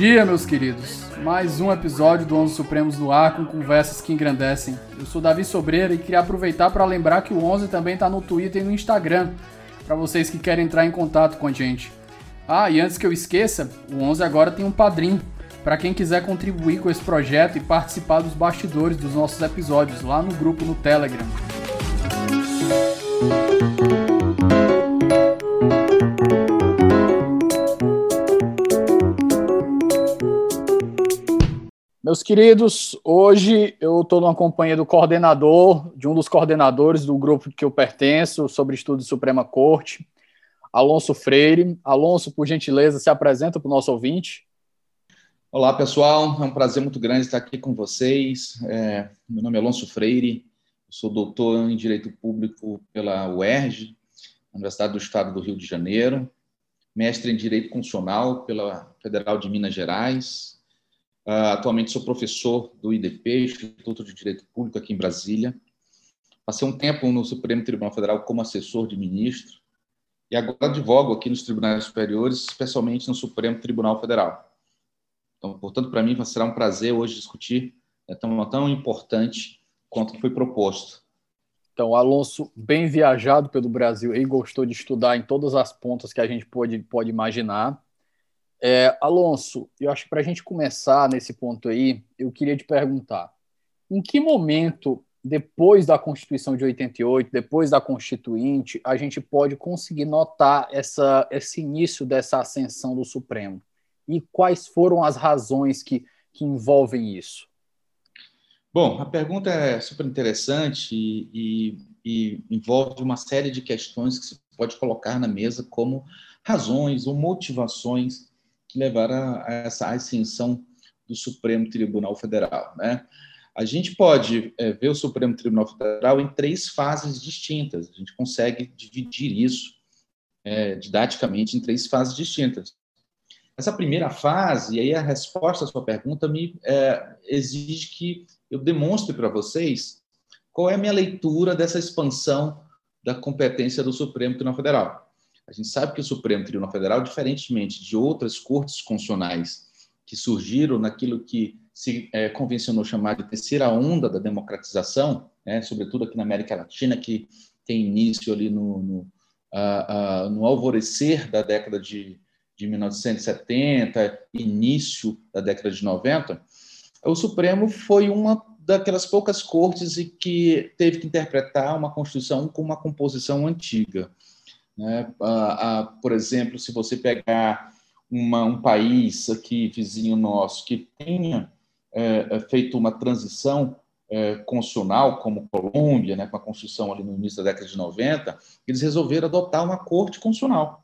dia, meus queridos. Mais um episódio do Onze Supremos no ar com conversas que engrandecem. Eu sou Davi Sobreira e queria aproveitar para lembrar que o Onze também está no Twitter e no Instagram, para vocês que querem entrar em contato com a gente. Ah, e antes que eu esqueça, o Onze agora tem um padrinho para quem quiser contribuir com esse projeto e participar dos bastidores dos nossos episódios lá no grupo no Telegram. Meus queridos, hoje eu estou numa companhia do coordenador, de um dos coordenadores do grupo que eu pertenço, sobre estudos de Suprema Corte, Alonso Freire. Alonso, por gentileza, se apresenta para o nosso ouvinte. Olá, pessoal. É um prazer muito grande estar aqui com vocês. É, meu nome é Alonso Freire, sou doutor em Direito Público pela UERJ, Universidade do Estado do Rio de Janeiro, mestre em Direito Constitucional pela Federal de Minas Gerais, atualmente sou professor do IDP, Instituto de Direito Público, aqui em Brasília. Passei um tempo no Supremo Tribunal Federal como assessor de ministro e agora advogo aqui nos tribunais superiores, especialmente no Supremo Tribunal Federal. Então, portanto, para mim será um prazer hoje discutir é tão, tão importante quanto foi proposto. Então, Alonso, bem viajado pelo Brasil e gostou de estudar em todas as pontas que a gente pode, pode imaginar. É, Alonso, eu acho que para a gente começar nesse ponto aí, eu queria te perguntar: em que momento, depois da Constituição de 88, depois da Constituinte, a gente pode conseguir notar essa, esse início dessa ascensão do Supremo? E quais foram as razões que, que envolvem isso? Bom, a pergunta é super interessante e, e, e envolve uma série de questões que se pode colocar na mesa como razões ou motivações que levaram a essa ascensão do Supremo Tribunal Federal. Né? A gente pode é, ver o Supremo Tribunal Federal em três fases distintas. A gente consegue dividir isso é, didaticamente em três fases distintas. Essa primeira fase, e aí a resposta à sua pergunta me é, exige que eu demonstre para vocês qual é a minha leitura dessa expansão da competência do Supremo Tribunal Federal. A gente sabe que o Supremo Tribunal Federal, diferentemente de outras cortes constitucionais que surgiram naquilo que se é, convencionou chamar de terceira onda da democratização, né, sobretudo aqui na América Latina, que tem início ali no, no, uh, uh, no alvorecer da década de, de 1970, início da década de 90, o Supremo foi uma daquelas poucas cortes que teve que interpretar uma Constituição com uma composição antiga. Né? Ah, ah, por exemplo, se você pegar uma, um país aqui, vizinho nosso, que tenha é, é, feito uma transição é, constitucional, como Colômbia, né, com a Constituição ali no início da década de 90, eles resolveram adotar uma corte constitucional,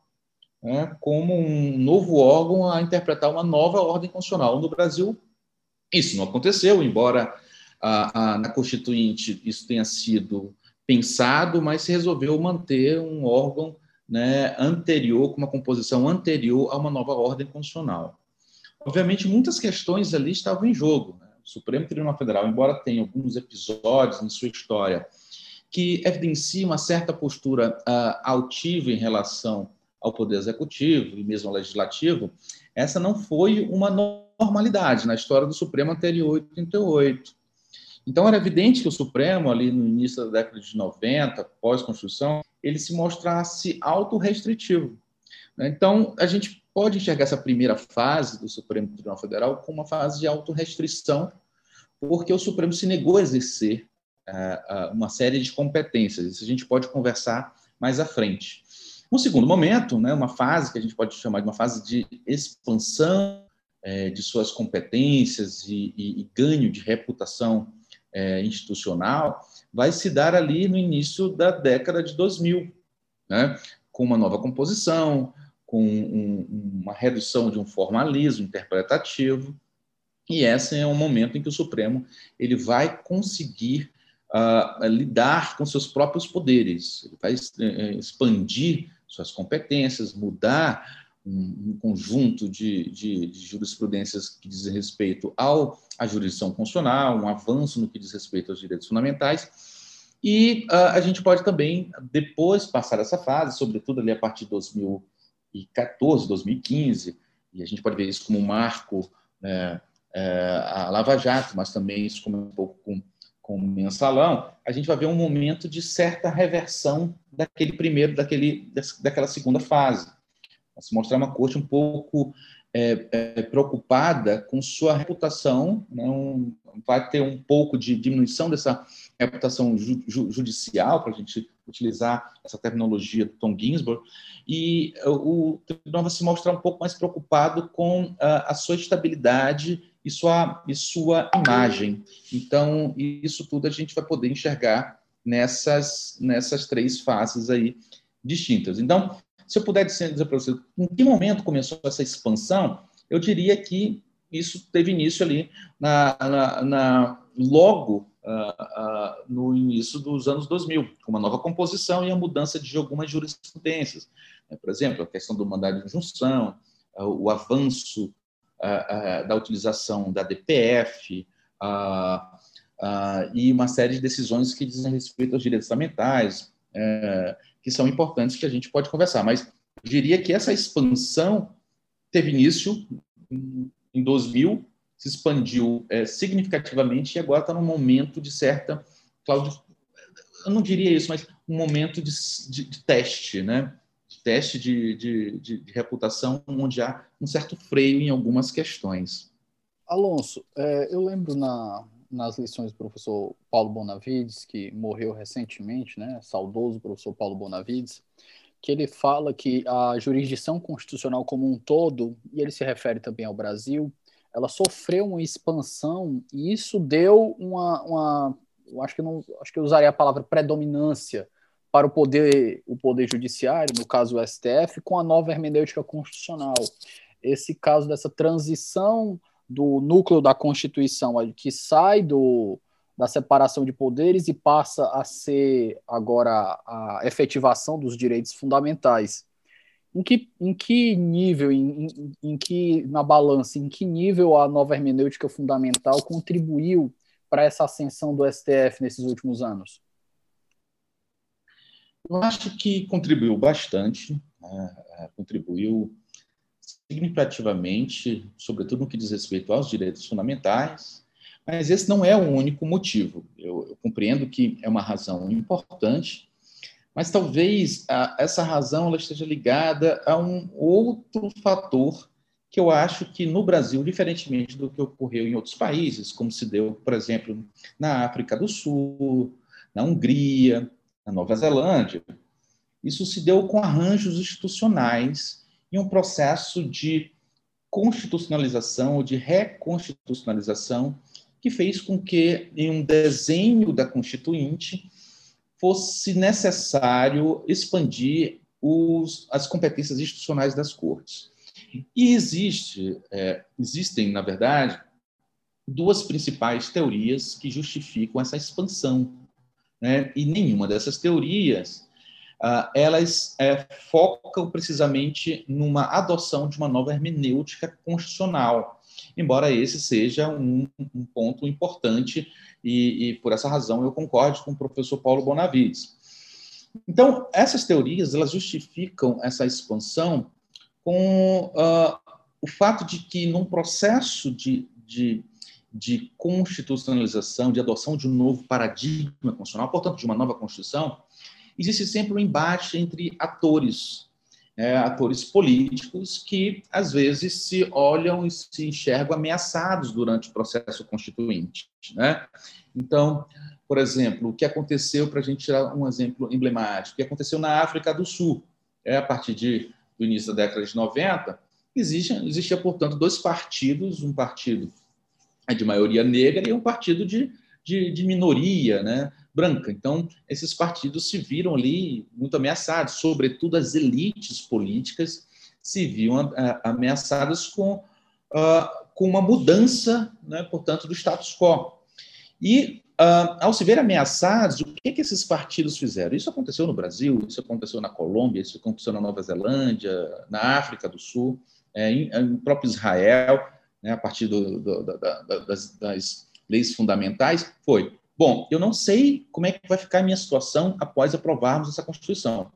né, como um novo órgão a interpretar uma nova ordem constitucional. No Brasil, isso não aconteceu, embora a, a, na Constituinte isso tenha sido pensado, mas se resolveu manter um órgão né, anterior, com uma composição anterior a uma nova ordem constitucional. Obviamente, muitas questões ali estavam em jogo. Né? O Supremo Tribunal Federal, embora tenha alguns episódios em sua história que evidenciam uma certa postura uh, altiva em relação ao Poder Executivo e mesmo ao Legislativo, essa não foi uma normalidade na história do Supremo anterior a 88. Então, era evidente que o Supremo, ali no início da década de 90, pós-Constituição, ele se mostrasse autorrestritivo. Né? Então, a gente pode enxergar essa primeira fase do Supremo Tribunal Federal como uma fase de autorrestrição, porque o Supremo se negou a exercer uh, uma série de competências. Isso a gente pode conversar mais à frente. Um segundo momento, né, uma fase que a gente pode chamar de uma fase de expansão é, de suas competências e, e, e ganho de reputação é, institucional vai se dar ali no início da década de 2000, né? com uma nova composição, com um, uma redução de um formalismo interpretativo, e esse é um momento em que o Supremo ele vai conseguir uh, lidar com seus próprios poderes, ele vai uh, expandir suas competências, mudar um, conjunto de, de, de, jurisprudências que dizem respeito ao, à jurisdição constitucional, um avanço no que diz respeito aos direitos fundamentais. E uh, a gente pode também, depois, passar essa fase, sobretudo ali a partir de 2014, 2015, e a gente pode ver isso como um marco é, é, a Lava Jato, mas também isso como um pouco com, com o mensalão, a gente vai ver um momento de certa reversão daquele primeiro, daquele, daquela segunda fase. Se mostrar uma corte um pouco é, é, preocupada com sua reputação, né, um, vai ter um pouco de diminuição dessa reputação ju, ju, judicial, para a gente utilizar essa terminologia do Tom Ginsburg, e o tribunal vai se mostrar um pouco mais preocupado com a, a sua estabilidade e sua, e sua imagem. Então, isso tudo a gente vai poder enxergar nessas, nessas três fases aí distintas. Então, se eu puder dizer para você em que momento começou essa expansão, eu diria que isso teve início ali na, na, na logo uh, uh, no início dos anos 2000, com uma nova composição e a mudança de algumas jurisprudências. Né? Por exemplo, a questão do mandado de injunção, uh, o avanço da utilização da DPF, e uma série de decisões que dizem respeito aos direitos fundamentais, eh, que são importantes que a gente pode conversar. Mas diria que essa expansão teve início em 2000, se expandiu é, significativamente e agora está num momento de certa, Cláudio, eu não diria isso, mas um momento de, de, de teste, né? De teste de, de, de, reputação, onde há um certo freio em algumas questões. Alonso, é, eu lembro na, nas lições do professor Paulo Bonavides, que morreu recentemente, né? Saudoso professor Paulo Bonavides, que ele fala que a jurisdição constitucional como um todo, e ele se refere também ao Brasil, ela sofreu uma expansão e isso deu uma, uma acho que não, acho que eu usaria a palavra predominância para o poder, o poder judiciário, no caso o STF, com a nova hermenêutica constitucional. Esse caso dessa transição do núcleo da Constituição, que sai do, da separação de poderes e passa a ser agora a efetivação dos direitos fundamentais. Em que, em que nível, em, em, em que, na balança, em que nível a nova hermenêutica fundamental contribuiu para essa ascensão do STF nesses últimos anos? Eu acho que contribuiu bastante, né? É, contribuiu significativamente, sobretudo no que diz respeito aos direitos fundamentais, mas esse não é o único motivo. Eu, eu compreendo que é uma razão importante, mas talvez a, essa razão esteja ligada a um outro fator que eu acho que no Brasil, diferentemente do que ocorreu em outros países, como se deu, por exemplo, na África do Sul, na Hungria, na Nova Zelândia, isso se deu com arranjos institucionais em um processo de constitucionalização ou de reconstitucionalização que fez com que, em um desenho da Constituinte, fosse necessário expandir os, as competências institucionais das cortes. E existe, é, existem, na verdade, duas principais teorias que justificam essa expansão. Né? E nenhuma dessas teorias uh, elas é, focam precisamente numa adoção de uma nova hermenêutica constitucional, embora esse seja um, um ponto importante e, e, por essa razão eu concordo com o professor Paulo Bonavides. Então, essas teorias elas justificam essa expansão com uh, o fato de que, num processo de, de, de, constitucionalização, de adoção de um novo paradigma constitucional, portanto, de uma nova Constituição, existe sempre um embate entre atores, é, atores políticos que, às vezes, se olham e se enxergam ameaçados durante o processo constituinte. Né? Então, por exemplo, o que aconteceu, para a gente tirar um exemplo emblemático, o que aconteceu na África do Sul, é, a partir de, do início da década de 90, existia, existia, portanto, dois partidos, um partido de maioria negra e um partido de, de, de minoria, né? Branca. Então, esses partidos se viram ali muito ameaçados, sobretudo as elites políticas se viam ameaçadas com, uh, com uma mudança, né, portanto, do status quo. E uh, ao se ver ameaçados, o que, que esses partidos fizeram? Isso aconteceu no Brasil, isso aconteceu na Colômbia, isso aconteceu na Nova Zelândia, na África do Sul, é, em, em próprio Israel, né, a partir do, do, da, da, das, das leis fundamentais, foi: bom, eu não sei como é que vai ficar a minha situação após aprovarmos essa Constituição.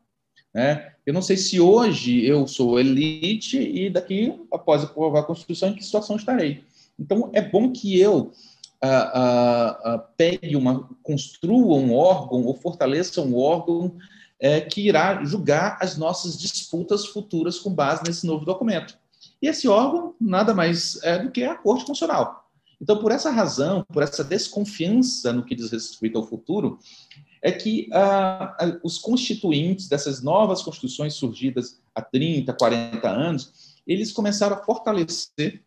Né? Eu não sei se hoje eu sou elite e daqui, após aprovar a Constituição, em que situação estarei. Então, é bom que eu uh, uh, uh, pegue uma, construa um órgão ou fortaleça um órgão é, que irá julgar as nossas disputas futuras com base nesse novo documento. E esse órgão nada mais é do que a Corte Constitucional. Então, por essa razão, por essa desconfiança no que diz respeito ao futuro, é que ah, os constituintes dessas novas constituições surgidas há 30, 40 anos, eles começaram a fortalecer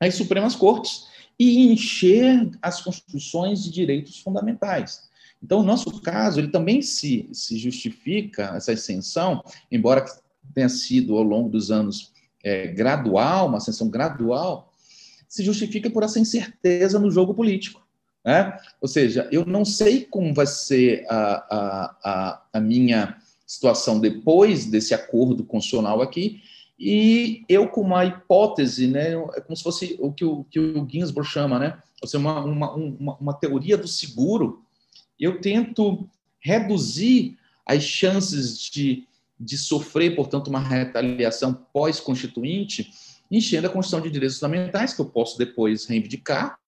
as Supremas Cortes e encher as constituições de direitos fundamentais. Então, o nosso caso, ele também se, se justifica, essa ascensão, embora tenha sido ao longo dos anos é, gradual, uma ascensão gradual, se justifica por essa incerteza no jogo político. Né? Ou seja, eu não sei como vai ser a, a, a, minha situação depois desse acordo constitucional aqui, e eu com uma hipótese, né, é como se fosse o que o, que o Ginsburg chama, né, ou seja, uma, uma, uma, uma teoria do seguro, eu tento reduzir as chances de, de sofrer, portanto, uma retaliação pós-constituinte, enchendo a Constituição de Direitos Fundamentais, que eu posso depois reivindicar,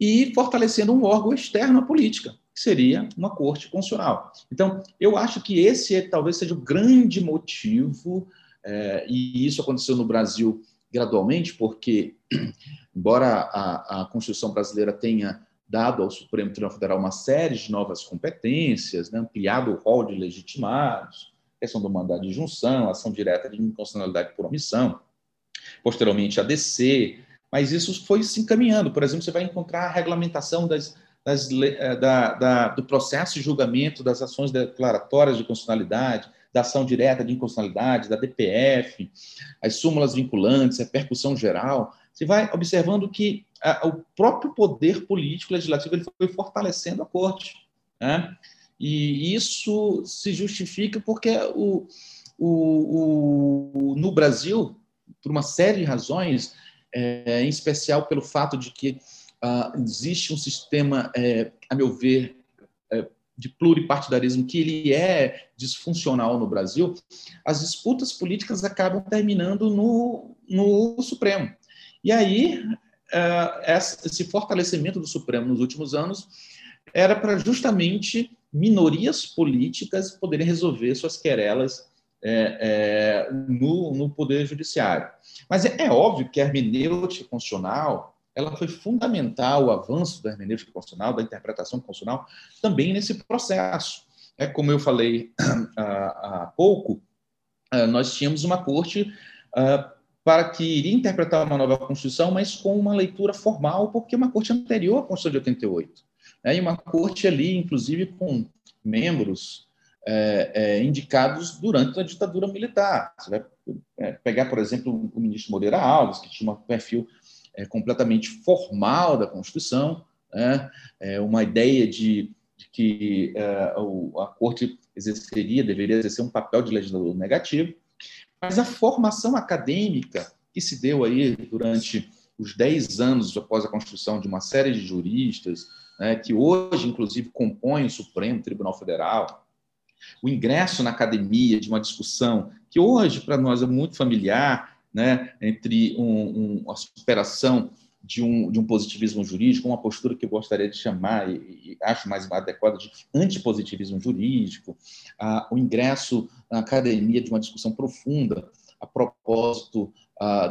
e fortalecendo um órgão externo à política, que seria uma corte constitucional. Então, eu acho que esse é, talvez seja o grande motivo, é, e isso aconteceu no Brasil gradualmente, porque, embora a, a Constituição brasileira tenha dado ao Supremo Tribunal Federal uma série de novas competências, né, ampliado o rol de legitimados, questão do mandato de junção, ação direta de inconstitucionalidade por omissão, posteriormente a DC, mas isso foi se encaminhando. Por exemplo, você vai encontrar a regulamentação das, das, eh, da, da, do processo de julgamento das ações declaratórias de constitucionalidade, da ação direta de inconstitucionalidade, da DPF, as súmulas vinculantes, a repercussão geral. Você vai observando que a, o próprio poder político legislativo ele foi fortalecendo a corte. Né? E isso se justifica porque o, o, o, no Brasil, por uma série de razões, é, em especial pelo fato de que uh, existe um sistema, é, a meu ver, é, de pluripartidarismo que ele é disfuncional no Brasil, as disputas políticas acabam terminando no, no Supremo. E aí, uh, esse fortalecimento do Supremo nos últimos anos era para justamente minorias políticas poderem resolver suas querelas é, é, no, no Poder Judiciário. Mas é, é, óbvio que a hermenêutica constitucional ela foi fundamental, o avanço da hermenêutica constitucional, da interpretação constitucional, também nesse processo. É como eu falei há, pouco, nós tínhamos uma corte para que iria interpretar uma nova Constituição, mas com uma leitura formal, porque uma corte anterior à Constituição de 88. Né, e uma corte ali, inclusive, com membros é, é, indicados durante a ditadura militar. Você vai é, pegar, por exemplo, o ministro Moreira Alves, que tinha um perfil é, completamente formal da Constituição, né? É, uma ideia de, de que é, a corte exerceria, deveria exercer um papel de legislador negativo, mas a formação acadêmica que se deu aí durante os 10 anos após a construção de uma série de juristas, né, que hoje, inclusive, compõem o Supremo Tribunal Federal, o ingresso na academia de uma discussão que hoje para nós é muito familiar, né, entre um, um, a superação de um, de um positivismo jurídico, uma postura que eu gostaria de chamar, e, e acho mais adequada, de antipositivismo jurídico, o ingresso na academia de uma discussão profunda a propósito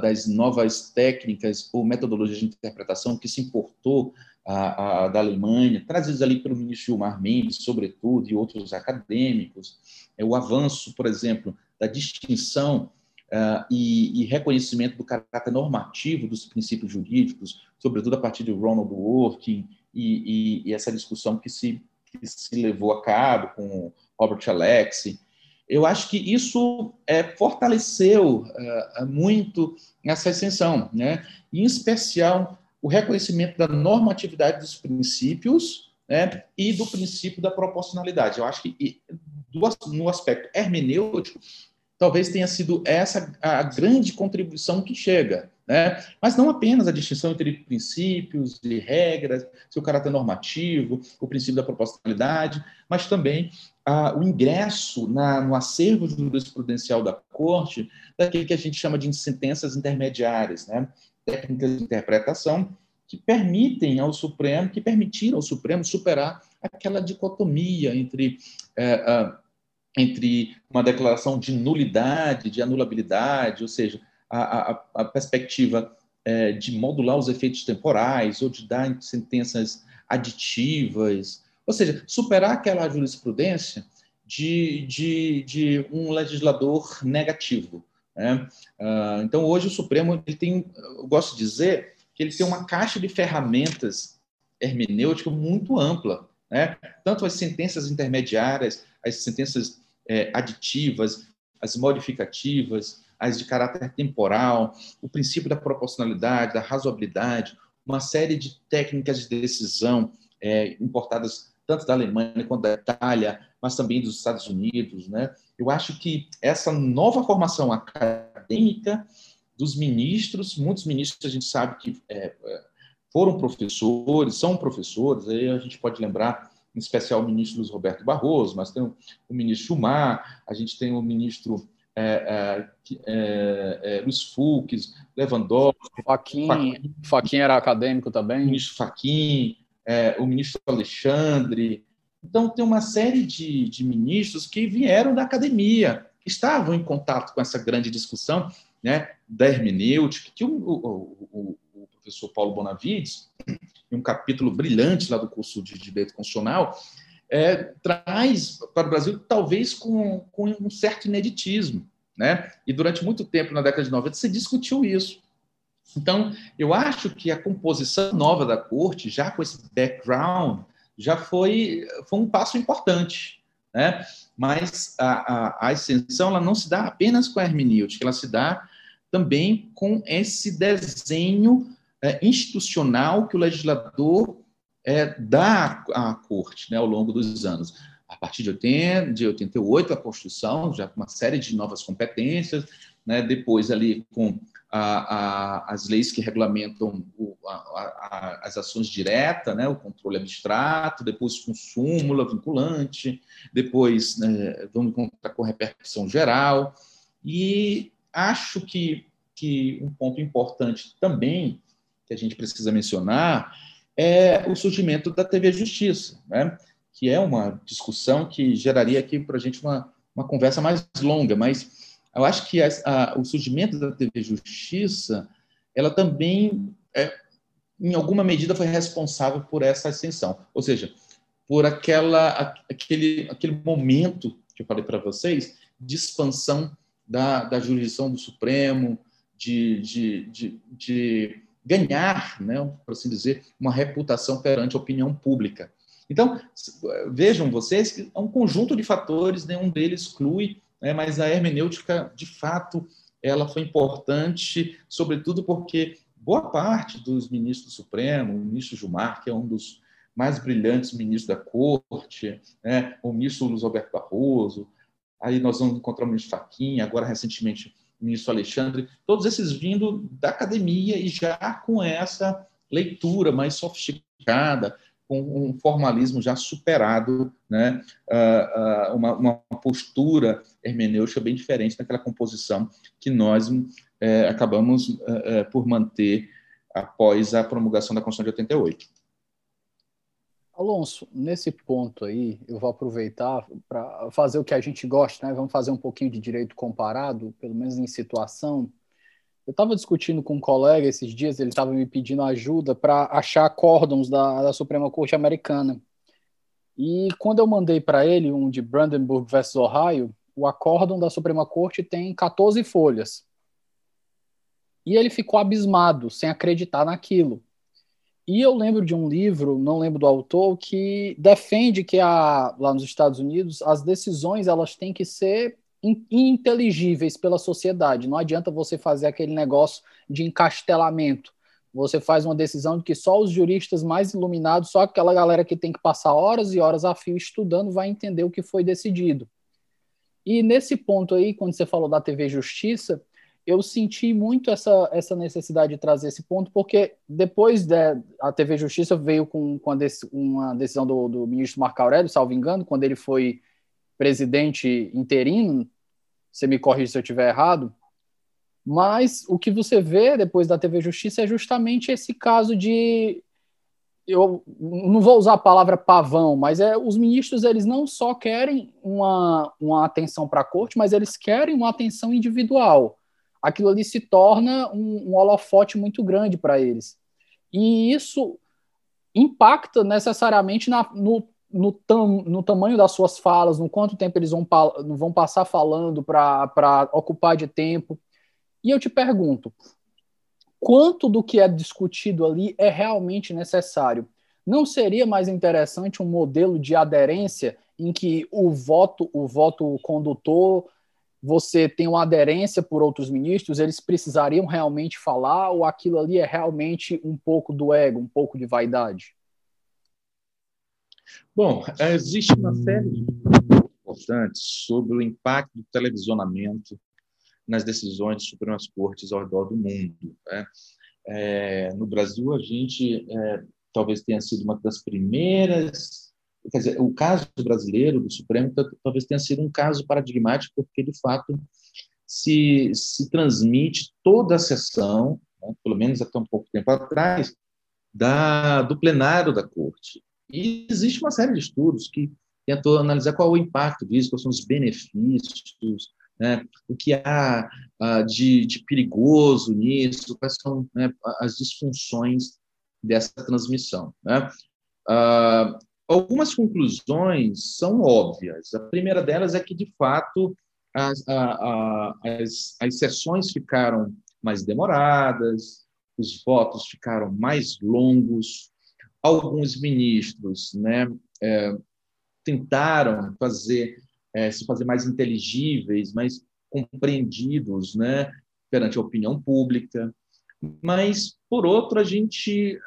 das novas técnicas ou metodologias de interpretação que se importou a, a, da Alemanha, trazidos ali pelo ministro Gilmar Mendes, sobretudo, e outros acadêmicos, é o avanço, por exemplo, da distinção uh, e, e, reconhecimento do caráter normativo dos princípios jurídicos, sobretudo a partir de Ronald Working e, e, e essa discussão que se, que se levou a cabo com Robert Alexi. Eu acho que isso é, fortaleceu uh, muito essa extensão, né? em especial o reconhecimento da normatividade dos princípios né, e do princípio da proporcionalidade. Eu acho que no aspecto hermenêutico, talvez tenha sido essa a grande contribuição que chega. Né? Mas não apenas a distinção entre princípios e regras, seu caráter normativo, o princípio da proporcionalidade, mas também ah, o ingresso na, no acervo jurisprudencial da Corte daquilo que a gente chama de sentenças intermediárias, né? Técnicas de interpretação que permitem ao Supremo, que permitiram ao Supremo superar aquela dicotomia entre, é, entre uma declaração de nulidade, de anulabilidade, ou seja, a, a, a perspectiva é, de modular os efeitos temporais ou de dar sentenças aditivas, ou seja, superar aquela jurisprudência de, de, de um legislador negativo. Né? Uh, então, hoje o Supremo ele tem, eu gosto de dizer, que ele tem uma caixa de ferramentas hermenêuticas muito ampla. Né? Tanto as sentenças intermediárias, as sentenças é, aditivas, as modificativas, as de caráter temporal, o princípio da proporcionalidade, da razoabilidade, uma série de técnicas de decisão é, importadas tanto da Alemanha quanto da Itália, mas também dos Estados Unidos. Né? Eu acho que essa nova formação acadêmica dos ministros, muitos ministros a gente sabe que é, é, foram professores, são professores, aí a gente pode lembrar, em especial, o ministro Luiz Roberto Barroso, mas tem o, o ministro Chumar, a gente tem o ministro é, é, é, é Luiz Fux, Lewandowski. Faquin, Faquin era acadêmico também. O ministro Faquin, é, o ministro Alexandre. Então, tem uma série de, de ministros que vieram da academia, que estavam em contato com essa grande discussão né, da hermenêutica, que o, o, o, o, professor Paulo Bonavides, em um capítulo brilhante lá do curso de Direito Constitucional, é, traz para o Brasil talvez com, com um certo ineditismo. Né? E durante muito tempo, na década de 90, se discutiu isso. Então, eu acho que a composição nova da corte, já com esse background, já foi, foi um passo importante. Né? Mas a, a, a ascensão ela não se dá apenas com a hermenêutica, ela se dá também com esse desenho é, institucional que o legislador é, dá à, à corte né, ao longo dos anos. A partir de, 80, de 88, a Constituição, já com uma série de novas competências, né, depois ali com a, a, as leis que regulamentam o, a, as ações diretas, né, o controle abstrato, depois com súmula vinculante, depois né, vamos encontrar com repercussão geral, e acho que, que um ponto importante também que a gente precisa mencionar é o surgimento da TV Justiça, né? que é uma discussão que geraria aqui para a gente uma, uma conversa mais longa, mas eu acho que a, o surgimento da TV Justiça, ela também, é, em alguma medida, foi responsável por essa ascensão, ou seja, por aquela, aquele, aquele momento que eu falei para vocês de expansão da, da jurisdição do Supremo, de, de, de, de ganhar, né, por assim dizer, uma reputação perante a opinião pública. Então, vejam vocês que é um conjunto de fatores, nenhum deles exclui, né, mas a hermenêutica, de fato, ela foi importante, sobretudo porque boa parte dos ministros do Supremo, o ministro Gilmar, que é um dos mais brilhantes ministros da corte, né, o ministro Luiz Roberto Barroso, aí nós vamos encontrar o ministro Faquinha, agora recentemente o ministro Alexandre, todos esses vindo da academia e já com essa leitura mais sofisticada, com um formalismo já superado, né? Uh, uh, uma, uma, postura hermenêutica bem diferente daquela composição que nós uh, acabamos uh, por manter após a promulgação da Constituição de 88. Alonso, nesse ponto aí, eu vou aproveitar para fazer o que a gente gosta, né? Vamos fazer um pouquinho de direito comparado, pelo menos em situação. Eu estava discutindo com um colega esses dias, ele estava me pedindo ajuda para achar acórdons da, da Suprema Corte Americana. E quando eu mandei para ele um de Brandenburg versus Ohio, o acórdão da Suprema Corte tem 14 folhas. E ele ficou abismado, sem acreditar naquilo. E eu lembro de um livro, não lembro do autor, que defende que a, lá nos Estados Unidos as decisões elas têm que ser ininteligíveis pela sociedade. Não adianta você fazer aquele negócio de encastelamento. você faz uma decisão de que só os juristas mais iluminados, só aquela galera que tem que passar horas e horas a fio estudando, vai entender o que foi decidido. E nesse ponto aí, quando você falou da TV Justiça, eu senti muito essa, essa necessidade de trazer esse ponto, porque depois da TV Justiça veio com, com uma decisão do, do ministro Marco Aurélio, salvo engano, quando ele foi presidente interino, você me corrige se eu estiver errado, mas o que você vê depois da TV Justiça é justamente esse caso de eu não vou usar a palavra pavão, mas é os ministros eles não só querem uma, uma atenção para a corte, mas eles querem uma atenção individual. Aquilo ali se torna um, um holofote muito grande para eles. E isso impacta necessariamente na, no, no, tam, no tamanho das suas falas, no quanto tempo eles vão, vão passar falando para ocupar de tempo. E eu te pergunto, quanto do que é discutido ali é realmente necessário? Não seria mais interessante um modelo de aderência em que o voto, o voto condutor, você tem uma aderência por outros ministros, eles precisariam realmente falar ou aquilo ali é realmente um pouco do ego, um pouco de vaidade? Bom, existe uma série de importantes sobre o impacto do televisionamento nas decisões de Supremas Cortes ao redor do mundo. Né? É, no Brasil, a gente é, talvez tenha sido uma das primeiras. Quer dizer, o caso brasileiro do Supremo talvez tenha sido um caso paradigmático, porque, de fato, se, se transmite toda a sessão, né, pelo menos até um pouco tempo atrás, da, do plenário da Corte. E existe uma série de estudos que tentou analisar qual é o impacto disso, quais são os benefícios, né? o que há uh, de, de, perigoso nisso, quais são né, as disfunções dessa transmissão. Né? Uh, algumas conclusões são óbvias. A primeira delas é que, de fato, as, a, as, as sessões ficaram mais demoradas, os votos ficaram mais longos, alguns ministros né, é, tentaram fazer é, se fazer mais inteligíveis, mais compreendidos né, perante a opinião pública. Mas, por outro, a gente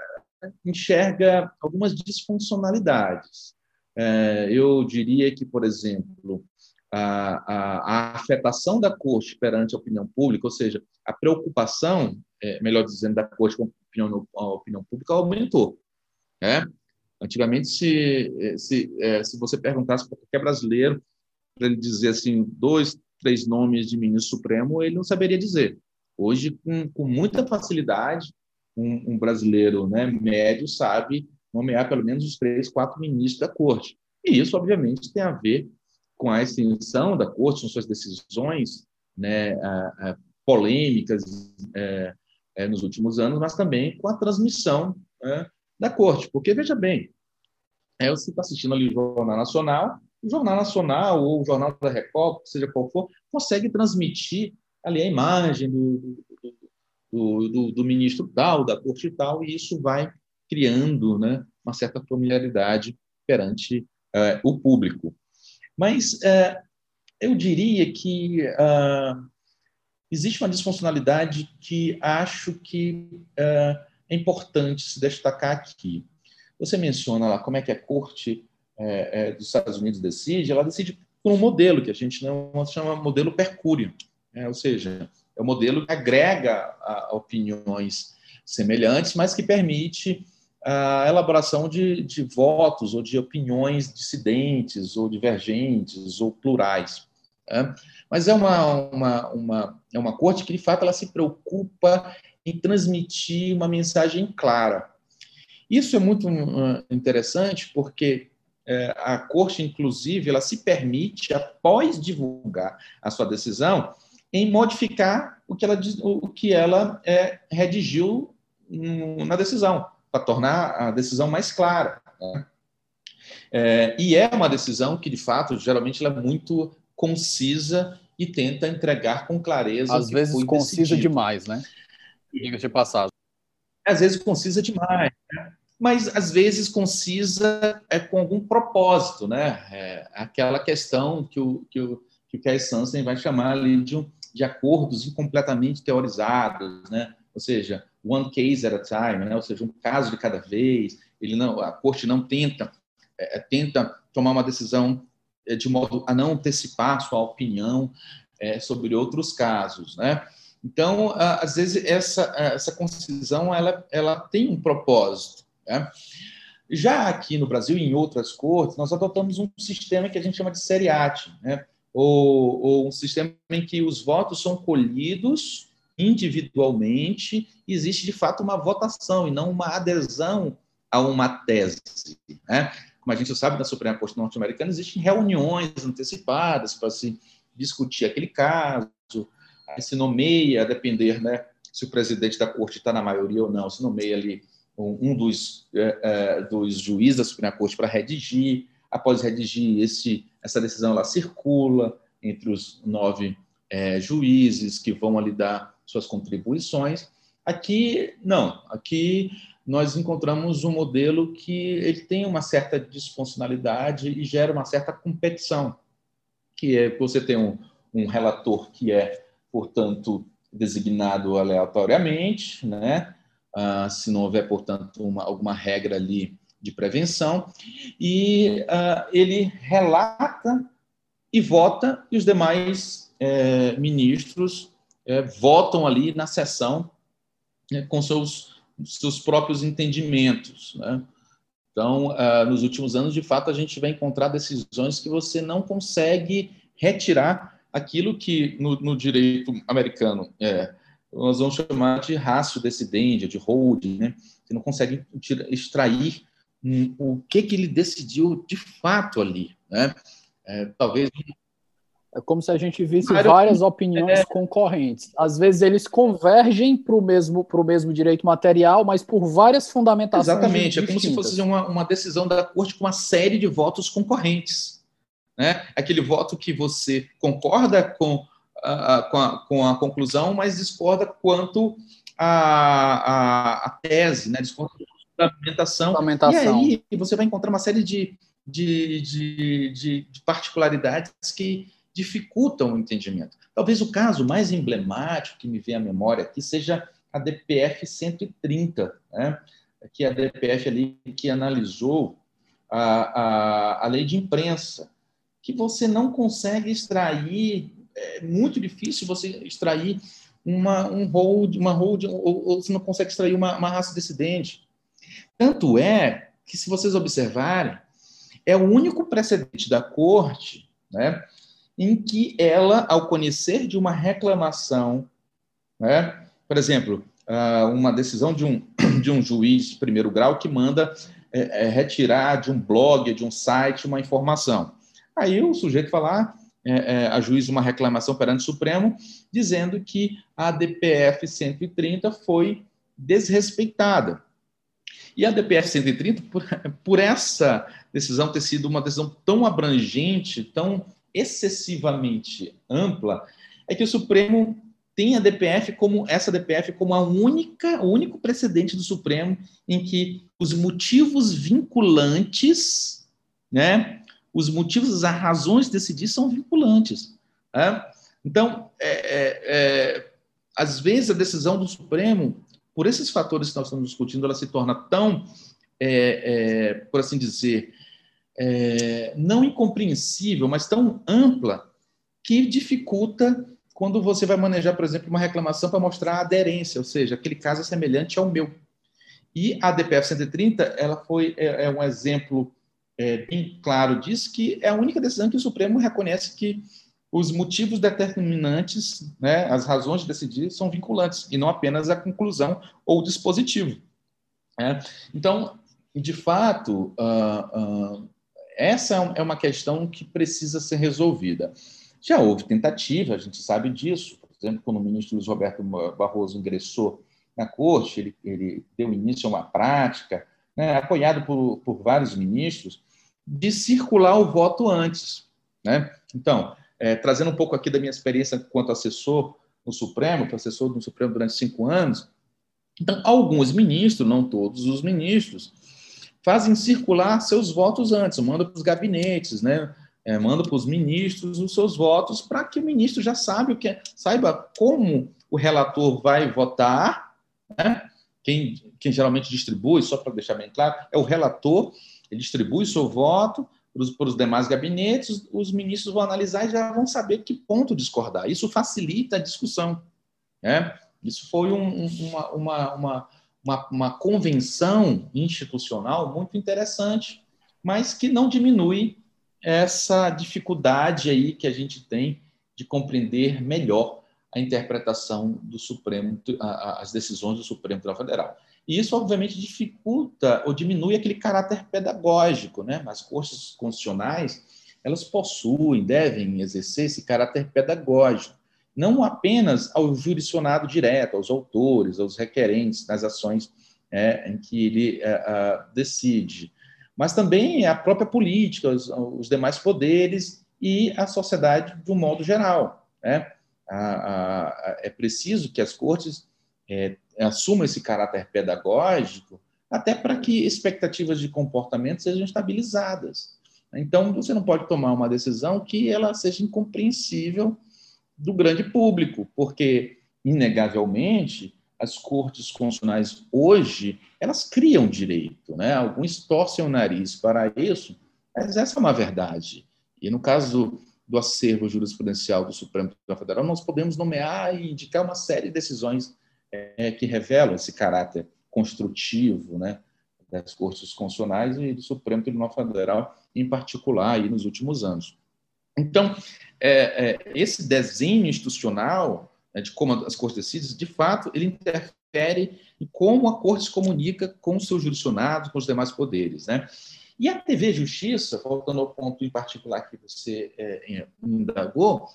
é, enxerga algumas disfuncionalidades. É, eu diria que, por exemplo, a, a, a, afetação da corte perante a opinião pública, ou seja, a preocupação, é, melhor dizendo, da corte com a opinião, a opinião pública aumentou. Né? Antigamente, se, se, é, se você perguntasse para qualquer brasileiro para ele dizer assim dois, três nomes de ministro supremo, ele não saberia dizer. Hoje, com, com muita facilidade, um, um, brasileiro né, médio sabe nomear pelo menos os três, quatro ministros da corte. E isso, obviamente, tem a ver com a extensão da corte, com suas decisões né, a, a, polêmicas é, é, nos últimos anos, mas também com a transmissão é, da corte. Porque, veja bem, é, você está assistindo ali o Jornal Nacional, o Jornal Nacional ou o Jornal da Record, seja qual for, consegue transmitir ali a imagem do, do, do, do ministro tal, da corte tal, e isso vai criando né, uma certa familiaridade perante uh, o público. Mas uh, eu diria que uh, existe uma disfuncionalidade que acho que é importante se destacar aqui. Você menciona lá como é que a corte é, é, dos Estados Unidos decide, ela decide por um modelo que a gente não chama modelo Percúrio, é, ou seja, é um modelo que agrega opiniões semelhantes, mas que permite a elaboração de, de, votos ou de opiniões dissidentes ou divergentes ou plurais. Né? Mas é uma, uma, uma, é uma corte que, de fato, ela se preocupa em transmitir uma mensagem clara. Isso é muito uh, interessante porque é, a corte, inclusive, ela se permite, após divulgar a sua decisão, em modificar o que ela, o que ela é, redigiu na decisão, para tornar a decisão mais clara. Né? É, e é uma decisão que, de fato, geralmente ela é muito concisa e tenta entregar com clareza. Às vezes concisa decidido. demais, né? Diga-se de passagem. Às vezes concisa demais. Né? mas às vezes concisa é com algum propósito, né? É aquela questão que o que o que o Cass Sansen vai chamar ali de, de acordos incompletamente teorizados, né? Ou seja, one case at a time, né? ou seja, um caso de cada vez. Ele não, a corte não tenta é, tenta tomar uma decisão de modo a não antecipar sua opinião é, sobre outros casos, né? Então, às vezes essa essa concisão ela ela tem um propósito, né? Já aqui no Brasil e em outras cortes, nós adotamos um sistema que a gente chama de seriate, né? ou, ou um sistema em que os votos são colhidos individualmente, existe de fato uma votação e não uma adesão a uma tese. Né? Como a gente sabe, na Suprema Corte Norte-Americana existem reuniões antecipadas para se discutir aquele caso, se nomeia, a depender né, se o presidente da corte está na maioria ou não, se nomeia ali um, dos, é, é, dos juízes da Suprema Corte para redigir, após redigir, esse, essa decisão ela circula entre os nove é, juízes que vão ali dar suas contribuições. Aqui, não. Aqui nós encontramos um modelo que ele tem uma certa disfuncionalidade e gera uma certa competição, que é você tem um, um relator que é, portanto, designado aleatoriamente, né? Ah, se não houver, portanto, uma, alguma regra ali de prevenção, e uh, ele relata e vota, e os demais é, ministros é, votam ali na sessão né, com seus, seus próprios entendimentos. Né? Então, uh, nos últimos anos, de fato, a gente vai encontrar decisões que você não consegue retirar aquilo que no, no direito americano é, nós vamos chamar de rácio decidente, de holding, né? Você não consegue extrair o que, que ele decidiu de fato ali. Né? É, talvez. É como se a gente visse várias opiniões é... concorrentes. Às vezes eles convergem para o mesmo, mesmo direito material, mas por várias fundamentações. Exatamente, distintas. é como se fosse uma, uma decisão da corte com uma série de votos concorrentes. Né? Aquele voto que você concorda com a, com, a, com a conclusão, mas discorda quanto a tese, né? discorda fundamentação. fundamentação. E aí você vai encontrar uma série de, de, de, de, de particularidades que dificultam o entendimento. Talvez o caso mais emblemático que me vem à memória aqui seja a DPF 130, né? que é a DPF ali que analisou a, a, a lei de imprensa, que você não consegue extrair, é muito difícil você extrair uma, um hold, uma hold, ou, ou você não consegue extrair uma, uma raça dissidente. Tanto é que, se vocês observarem, é o único precedente da corte né, em que ela, ao conhecer de uma reclamação, né, por exemplo, uma decisão de um, de um juiz de primeiro grau que manda é, é, retirar de um blog, de um site, uma informação. Aí o sujeito falar, é, é, a juiz uma reclamação perante o Supremo, dizendo que a DPF 130 foi desrespeitada. E a DPF 130, por, por essa decisão ter sido uma decisão tão abrangente, tão excessivamente ampla, é que o Supremo tem a DPF como essa DPF como a única, o único precedente do Supremo em que os motivos vinculantes, né, os motivos, as razões de decidir são vinculantes. Né? Então, é, é, é, às vezes a decisão do Supremo por esses fatores que nós estamos discutindo, ela se torna tão, é, é, por assim dizer, não incompreensível, mas tão ampla, que dificulta quando você vai manejar, por exemplo, uma reclamação para mostrar a aderência, ou seja, aquele caso é semelhante ao meu. E a DPF 130, ela foi é, é um exemplo é, bem claro disso, que é a única decisão que o Supremo reconhece que os motivos determinantes, né, as razões de decidir, são vinculantes, e não apenas a conclusão ou dispositivo. Né? Então, de fato, uh, uh, essa é uma questão que precisa ser resolvida. Já houve tentativa, a gente sabe disso, por exemplo, quando o ministro Luiz Roberto Barroso ingressou na corte, ele, ele deu início a uma prática, né, apoiado por, por vários ministros, de circular o voto antes. Né? Então, é, trazendo um pouco aqui da minha experiência quanto assessor no Supremo, que assessor no Supremo durante cinco anos. Então, alguns ministros, não todos os ministros, fazem circular seus votos antes, manda para os gabinetes, né? É, manda para os ministros os seus votos para que o ministro já saiba o que é, saiba como o relator vai votar, né? Quem, quem geralmente distribui, só para deixar bem claro, é o relator, ele distribui seu voto para os demais gabinetes, os ministros vão analisar e já vão saber que ponto discordar. Isso facilita a discussão. Né? Isso foi um, uma, uma, uma, uma, uma convenção institucional muito interessante, mas que não diminui essa dificuldade aí que a gente tem de compreender melhor a interpretação do Supremo, as decisões do Supremo Tribunal Federal. E isso, obviamente, dificulta ou diminui aquele caráter pedagógico. Né? As cortes constitucionais, elas possuem, devem exercer esse caráter pedagógico, não apenas ao jurisdicionado direto, aos autores, aos requerentes das ações é, em que ele é, a, decide, mas também a própria política, os, os, demais poderes e a sociedade de um modo geral. Né? A, a, é preciso que as cortes é, assumam esse caráter pedagógico, até para que expectativas de comportamento sejam estabilizadas. Então, você não pode tomar uma decisão que ela seja incompreensível do grande público, porque, inegavelmente, as cortes constitucionais hoje, elas criam direito, né? Alguns torcem o nariz para isso, mas essa é uma verdade. E no caso do acervo jurisprudencial do Supremo Tribunal Federal, nós podemos nomear e indicar uma série de decisões é, que revelam esse caráter construtivo, né? das cortes constitucionais e do Supremo Tribunal Federal, em particular, aí nos últimos anos. Então, é, é, esse desenho institucional né, de como as cortes decidem, de fato, ele interfere em como a corte se comunica com os seus jurisdicionados, com os demais poderes. Né? E a TV Justiça, voltando ao ponto em particular que você é, indagou,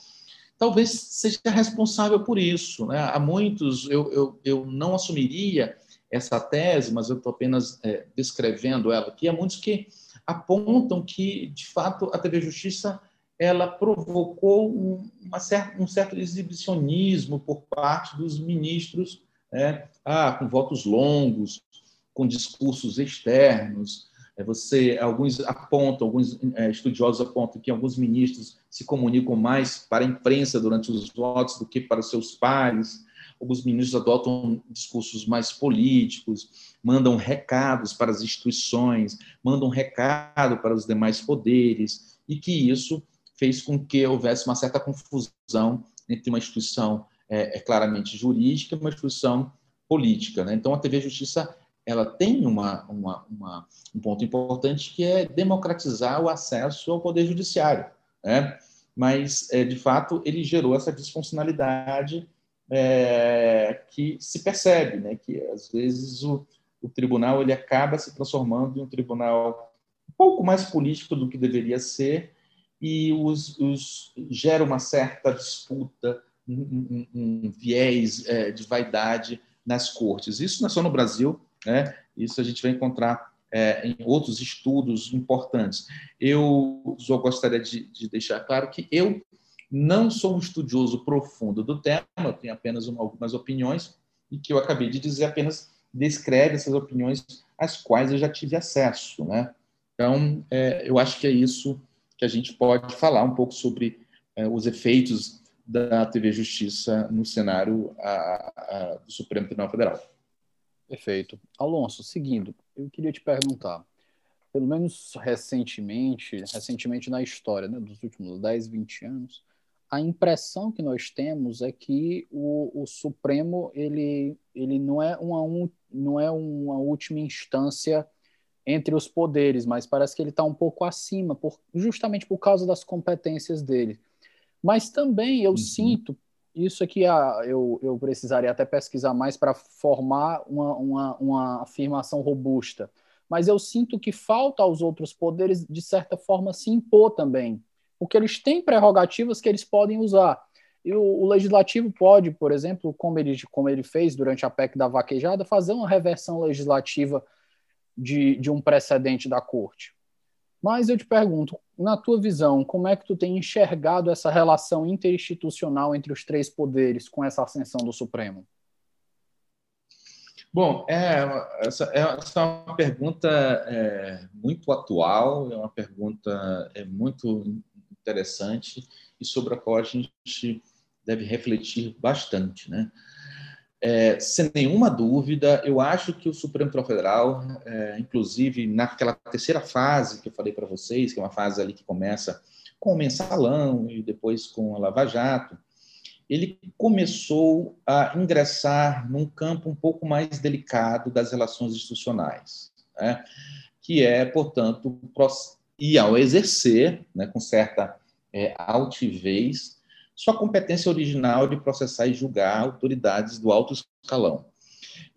talvez seja responsável por isso. Né? Há muitos, eu, eu, eu não assumiria essa tese, mas eu estou apenas é, descrevendo ela aqui, há muitos que apontam que, de fato, a TV Justiça ela provocou um, certa, um certo exibicionismo por parte dos ministros, né? ah, com votos longos, com discursos externos, você, alguns apontam, alguns é, estudiosos apontam que alguns ministros se comunicam mais para a imprensa durante os votos do que para seus pares. Alguns ministros adotam discursos mais políticos, mandam recados para as instituições, mandam recado para os demais poderes, e que isso fez com que houvesse uma certa confusão entre uma instituição é, é claramente jurídica e uma instituição política. Né? Então, a TV Justiça ela tem uma, uma, uma, um ponto importante que é democratizar o acesso ao poder judiciário, né? Mas é, de fato ele gerou essa disfuncionalidade é, que se percebe, né? Que às vezes o, o tribunal ele acaba se transformando em um tribunal um pouco mais político do que deveria ser e os, os gera uma certa disputa, um, um, um viés é, de vaidade nas cortes. Isso não é só no Brasil, né? Isso a gente vai encontrar é, em outros estudos importantes. Eu só gostaria de, de, deixar claro que eu não sou um estudioso profundo do tema, eu tenho apenas uma, algumas opiniões e que eu acabei de dizer apenas descreve essas opiniões às quais eu já tive acesso, né? Então, é, eu acho que é isso que a gente pode falar um pouco sobre é, os efeitos da TV Justiça no cenário a, a, do Supremo Tribunal Federal. Perfeito. Alonso, seguindo, eu queria te perguntar, pelo menos recentemente, recentemente na história né, dos últimos 10, 20 anos, a impressão que nós temos é que o, o Supremo ele, ele não, é uma, não é uma última instância entre os poderes, mas parece que ele está um pouco acima, por, justamente por causa das competências dele. Mas também eu uhum. sinto, isso aqui ah, eu, eu precisaria até pesquisar mais para formar uma, uma, uma afirmação robusta. Mas eu sinto que falta aos outros poderes, de certa forma, se impor também, porque eles têm prerrogativas que eles podem usar. E o, o, legislativo pode, por exemplo, como ele, como ele fez durante a PEC da vaquejada, fazer uma reversão legislativa de, de um precedente da corte. Mas eu te pergunto, na tua visão, como é que tu tem enxergado essa relação interinstitucional entre os três poderes com essa ascensão do Supremo? Bom, é, essa, essa é uma pergunta é, muito atual, é uma pergunta é, muito interessante e sobre a qual a gente deve refletir bastante. Né? É, sem nenhuma dúvida, eu acho que o Supremo Tribunal Federal, é, inclusive naquela terceira fase que eu falei para vocês, que é uma fase ali que começa com o mensalão e depois com a Lava Jato, ele começou a ingressar num campo um pouco mais delicado das relações institucionais, né? que é, portanto, e ao exercer, né, com certa é, altivez, sua competência original de processar e julgar autoridades do alto escalão.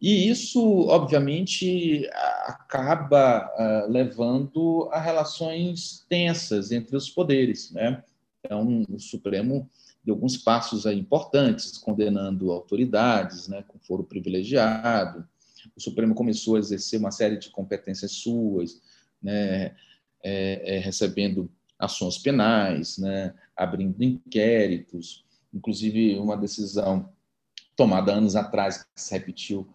E isso, obviamente, acaba uh, levando a relações tensas entre os poderes. Né? Então, o Supremo deu alguns passos importantes, condenando autoridades né, com foro privilegiado. O Supremo começou a exercer uma série de competências suas, né, é, é, recebendo ações penais, né, abrindo inquéritos, inclusive uma decisão tomada anos atrás, que se repetiu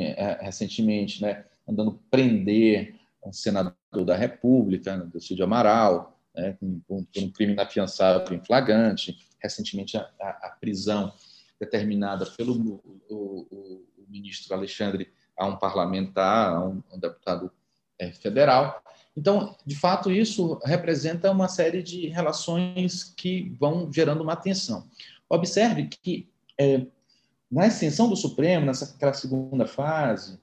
é, recentemente, né, andando prender um senador da República, né, Cídio Amaral, né, por, um crime inafiançável em flagrante, recentemente a, a, a prisão determinada pelo o, o, o, ministro Alexandre a um parlamentar, a um, um deputado é, federal. Então, de fato, isso representa uma série de relações que vão gerando uma tensão. Observe que é, na extensão do Supremo, nessa segunda fase,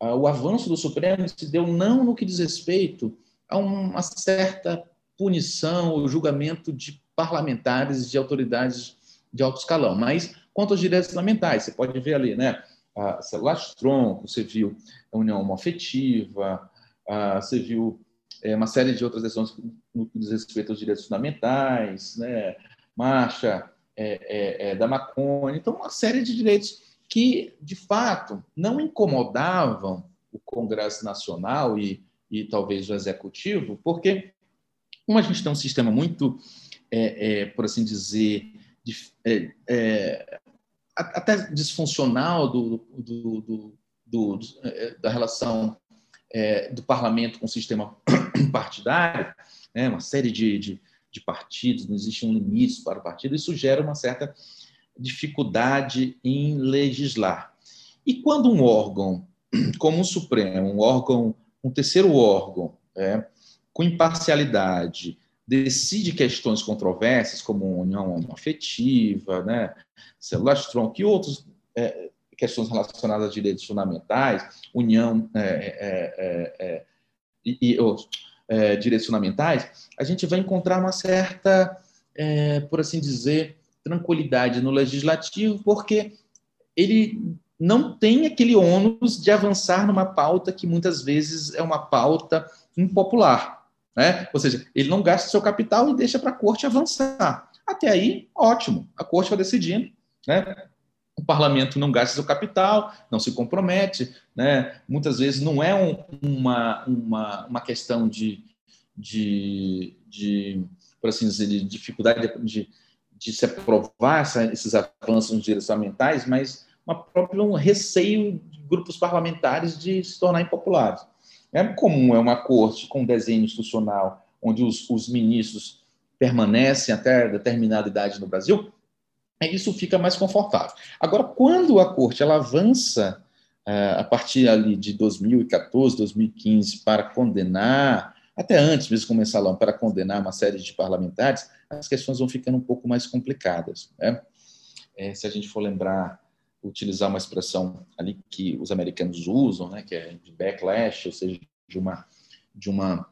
o avanço do Supremo se deu não no que diz respeito a uma certa punição ou julgamento de parlamentares de autoridades de alto escalão, mas quanto aos direitos fundamentais, você pode ver ali, né? A celular tronco, você viu a união homoafetiva, você viu é, uma série de outras decisões no que diz respeito aos direitos fundamentais, né? marcha é, é, é, da maconha, então uma série de direitos que, de fato, não incomodavam o Congresso Nacional e, e talvez o Executivo, porque, como a gente tem um sistema muito, é, é, por assim dizer, de, até disfuncional do, do, do da relação do parlamento com o sistema partidário, né, uma série de, de, de, partidos, não existe um limite para o partido, isso gera uma certa dificuldade em legislar. E quando um órgão, como o Supremo, um órgão, um terceiro órgão, é, com imparcialidade, decide questões controversas, como união afetiva, né, células tronco e outras é, questões relacionadas a direitos fundamentais, união é, é, é, é e, e é, direitos fundamentais, a gente vai encontrar uma certa, é, por assim dizer, tranquilidade no legislativo, porque ele não tem aquele ônus de avançar numa pauta que muitas vezes é uma pauta impopular. Né? Ou seja, ele não gasta seu capital e deixa para a corte avançar. Até aí, ótimo, a corte vai decidindo. Né? O parlamento não gasta seu capital, não se compromete, né? muitas vezes não é um, uma, uma, uma questão de, de, de, por assim dizer, de dificuldade de, de se aprovar essa, esses avanços fundamentais, mas uma própria um receio de grupos parlamentares de se tornar impopulares. É comum, é uma corte com desenho institucional onde os, os ministros permanecem até determinada idade no Brasil, isso fica mais confortável. Agora, quando a corte ela avança uh, a partir ali de 2014, 2015 para condenar, até antes mesmo começar lá, para condenar uma série de parlamentares, as questões vão ficando um pouco mais complicadas. Né? É, se a gente for lembrar, utilizar uma expressão ali que os americanos usam, né, que é de backlash, ou seja, de uma, de uma,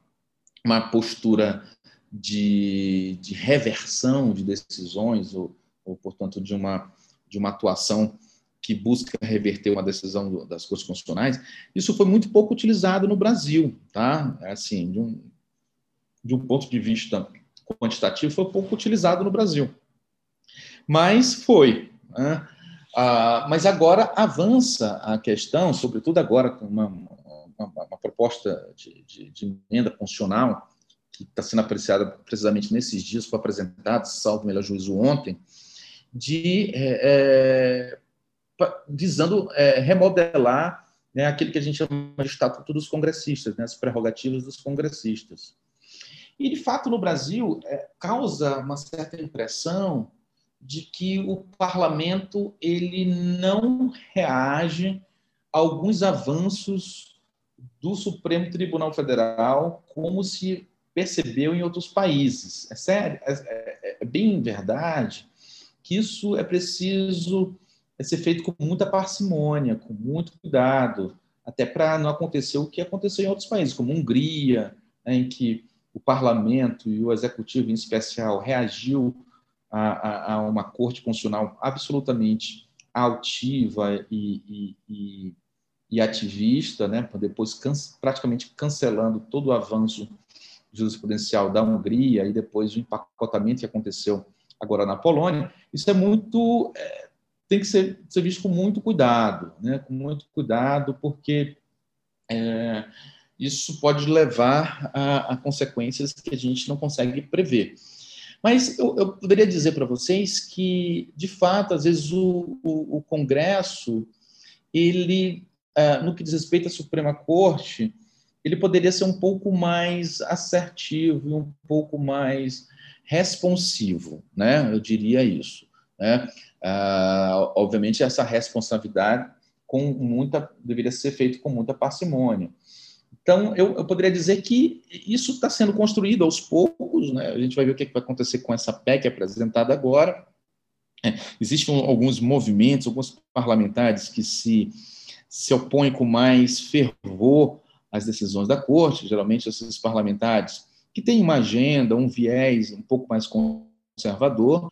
uma postura de, de reversão de decisões, ou ou portanto de uma de uma atuação que busca reverter uma decisão das cortes constitucionais, isso foi muito pouco utilizado no Brasil, tá? É assim, de um, de um ponto de vista quantitativo, foi pouco utilizado no Brasil. Mas foi. Né? Ah, mas agora avança a questão, sobretudo agora com uma, uma, uma proposta de, de, de, emenda constitucional, que está sendo apreciada precisamente nesses dias, foi apresentada, salvo melhor juízo ontem, de é, é, visando é, remodelar né, aquilo que a gente chama de estatuto dos congressistas, né, as prerrogativas dos congressistas. E, de fato, no Brasil, é, causa uma certa impressão de que o parlamento ele não reage a alguns avanços do Supremo Tribunal Federal como se percebeu em outros países. É sério, é, é, é bem verdade que isso é preciso ser feito com muita parcimônia, com muito cuidado, até para não acontecer o que aconteceu em outros países, como Hungria, né, em que o parlamento e o executivo, em especial, reagiu a, a, a uma corte constitucional absolutamente altiva e, e, e, e ativista, né, depois can, praticamente cancelando todo o avanço jurisprudencial da Hungria e depois o empacotamento que aconteceu agora na Polônia. Isso é muito é, tem que ser, ser, visto com muito cuidado, né, com muito cuidado, porque é, isso pode levar a, a consequências que a gente não consegue prever. Mas eu, eu poderia dizer para vocês que, de fato, às vezes o, o, o Congresso, ele, uh, no que diz respeito à Suprema Corte, ele poderia ser um pouco mais assertivo e um pouco mais responsivo, né? Eu diria isso. Né? Uh, obviamente, essa responsabilidade com muita deveria ser feito com muita parcimônia. Então, eu, eu poderia dizer que isso está sendo construído aos poucos, né? a gente vai ver o que, é que vai acontecer com essa PEC apresentada agora. É, existem alguns movimentos, alguns parlamentares que se, se opõem com mais fervor às decisões da Corte, geralmente esses parlamentares que têm uma agenda, um viés um pouco mais conservador,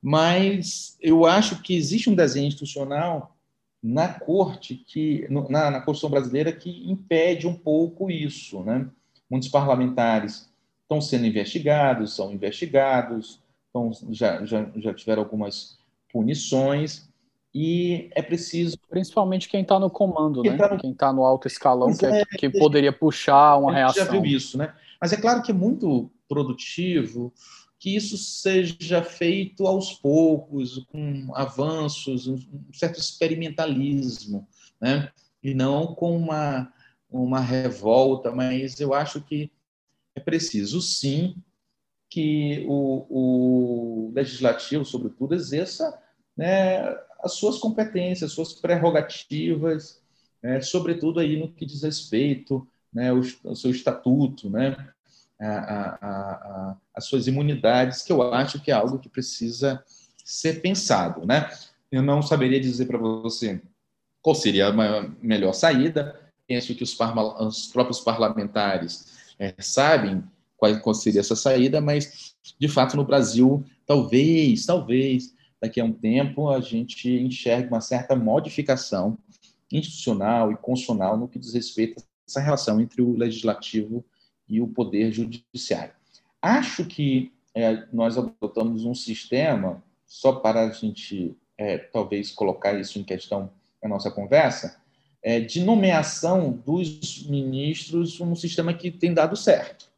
mas eu acho que existe um desenho institucional na corte que na, na Constituição brasileira que impede um pouco isso, né? Muitos parlamentares estão sendo investigados, são investigados, então já, já, já tiveram algumas punições e é preciso principalmente quem está no comando, quem né? Tá no... Quem está no alto escalão que, é, é que poderia puxar uma reação. Já viu isso, né? Mas é claro que é muito produtivo que isso seja feito aos poucos, com avanços, um certo experimentalismo, né? e não com uma, uma revolta, mas eu acho que é preciso, sim, que o, o legislativo, sobretudo, exerça né, as suas competências, as suas prerrogativas, né, sobretudo aí no que diz respeito né, ao, ao seu estatuto, né, a, a, a, as suas imunidades, que eu acho que é algo que precisa ser pensado. Né? Eu não saberia dizer para você qual seria a melhor saída. Penso que os, os próprios parlamentares é, sabem qual, qual seria essa saída, mas, de fato, no Brasil, talvez, talvez, daqui a um tempo, a gente enxergue uma certa modificação institucional e constitucional no que diz respeito essa relação entre o legislativo e o poder judiciário. Acho que é, nós adotamos um sistema, só para a gente é, talvez colocar isso em questão na nossa conversa, é, de nomeação dos ministros, um sistema que tem dado certo.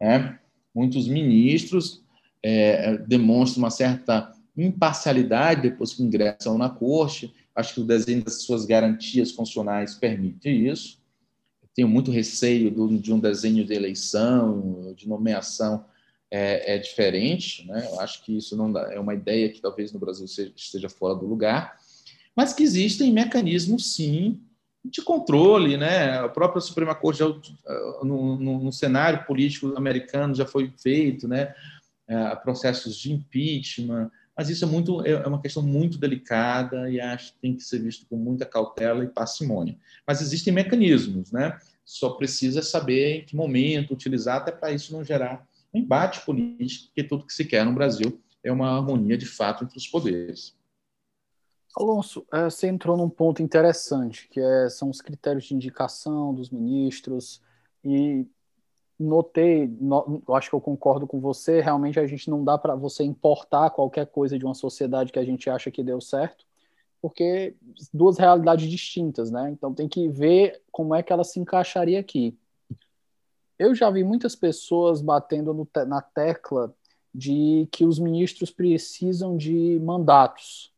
Né? Muitos ministros é, demonstram uma certa imparcialidade depois que ingressam na corte. Acho que o desenho das suas garantias funcionais permite isso tenho muito receio do, de um desenho de eleição, de nomeação é, é, diferente, né? Eu acho que isso não dá, é uma ideia que talvez no Brasil seja, esteja fora do lugar, mas que existem mecanismos, sim, de controle, né? A própria Suprema Corte, já, no, no, no cenário político americano, já foi feito, né? É, processos de impeachment, mas isso é muito é, é uma questão muito delicada e acho que tem que ser visto com muita cautela e parcimônia. Mas existem mecanismos, né? Só precisa saber em que momento utilizar até para isso não gerar um embate político, porque tudo que se quer no Brasil é uma harmonia de fato entre os poderes. Alonso, é, você entrou num ponto interessante, que é, são os critérios de indicação dos ministros, e notei, no, acho que eu concordo com você, realmente a gente não dá para você importar qualquer coisa de uma sociedade que a gente acha que deu certo, porque duas realidades distintas, né? Então tem que ver como é que ela se encaixaria aqui. Eu já vi muitas pessoas batendo no, na tecla de que os ministros precisam de mandatos,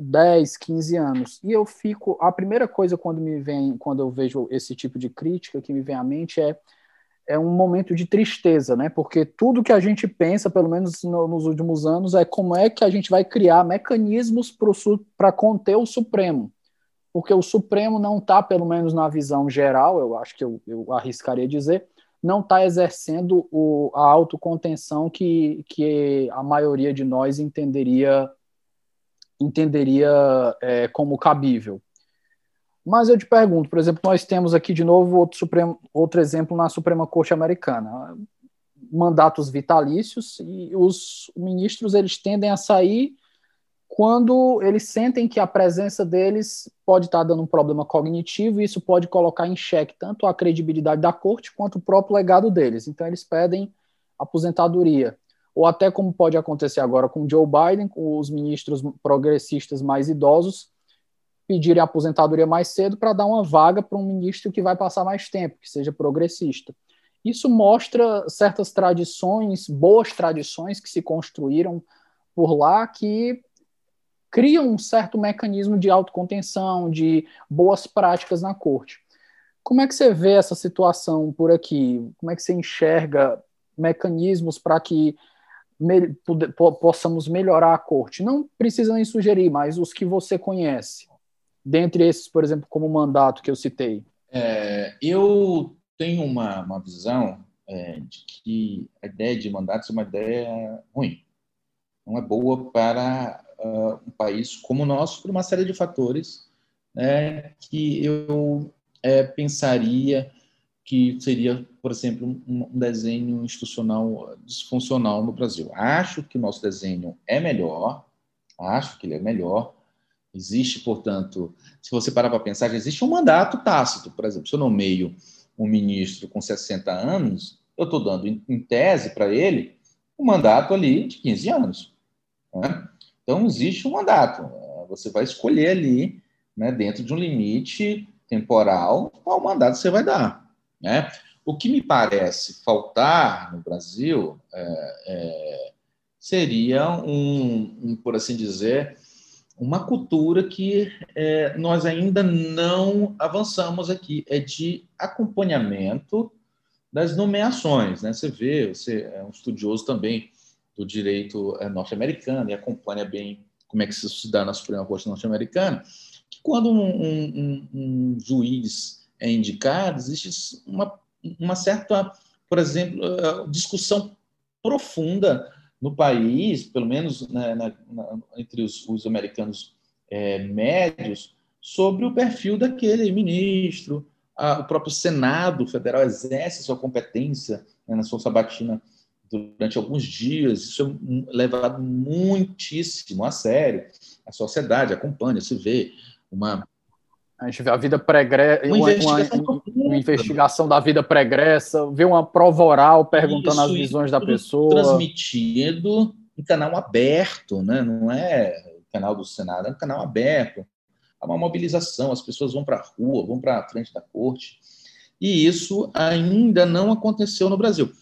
10, 15 anos. E eu fico, a primeira coisa quando me vem, quando eu vejo esse tipo de crítica que me vem à mente é é um momento de tristeza, né? Porque tudo que a gente pensa, pelo menos no, nos últimos anos, é como é que a gente vai criar mecanismos para conter o Supremo. Porque o Supremo não está, pelo menos na visão geral, eu acho que eu, eu arriscaria dizer, não está exercendo o, a autocontenção que, que a maioria de nós entenderia entenderia é, como cabível. Mas eu te pergunto, por exemplo, nós temos aqui de novo outro, Supremo, outro exemplo na Suprema Corte Americana, mandatos vitalícios e os ministros eles tendem a sair quando eles sentem que a presença deles pode estar dando um problema cognitivo e isso pode colocar em xeque tanto a credibilidade da corte quanto o próprio legado deles. Então eles pedem aposentadoria. Ou até como pode acontecer agora com Joe Biden, com os ministros progressistas mais idosos, pedirem aposentadoria mais cedo para dar uma vaga para um ministro que vai passar mais tempo, que seja progressista. Isso mostra certas tradições, boas tradições que se construíram por lá, que criam um certo mecanismo de autocontenção, de boas práticas na corte. Como é que você vê essa situação por aqui? Como é que você enxerga mecanismos para que me, possamos melhorar a corte? Não precisa nem sugerir, mas os que você conhece dentre esses, por exemplo, como o mandato que eu citei? É, eu tenho uma, uma visão é, de que a ideia de mandato é uma ideia ruim. Não é boa para uh, um país como o nosso, por uma série de fatores né, que eu é, pensaria que seria, por exemplo, um desenho institucional disfuncional no Brasil. Acho que o nosso desenho é melhor, acho que ele é melhor, Existe, portanto, se você parar para pensar, já existe um mandato tácito. Por exemplo, se eu nomeio um ministro com 60 anos, eu estou dando, em tese, para ele um mandato ali de 15 anos. Né? Então, existe um mandato. Você vai escolher ali, né, dentro de um limite temporal, qual mandato você vai dar. Né? O que me parece faltar no Brasil é, é, seria um, um, por assim dizer, uma cultura que é, nós ainda não avançamos aqui, é de acompanhamento das nomeações. Né? Você vê, você é um estudioso também do direito é, norte-americano e acompanha bem como é que se dá na Suprema Corte norte-americana, que quando um, um, um, juiz é indicado, existe uma, uma certa, por exemplo, uh, discussão profunda no país, pelo menos né, na, na, entre os, os americanos é, médios, sobre o perfil daquele ministro. A, o próprio Senado Federal exerce sua competência né, na sua sabatina durante alguns dias. Isso é levado muitíssimo a sério. A sociedade acompanha, se vê uma a gente vê a vida pregressa, uma, uma, investigação, uma, uma investigação da vida pregressa, vê uma prova oral perguntando isso, as visões da pessoa. Transmitido em canal aberto, né? não é canal do Senado, é um canal aberto. Há uma mobilização, as pessoas vão para a rua, vão para a frente da corte. E isso ainda não aconteceu no Brasil.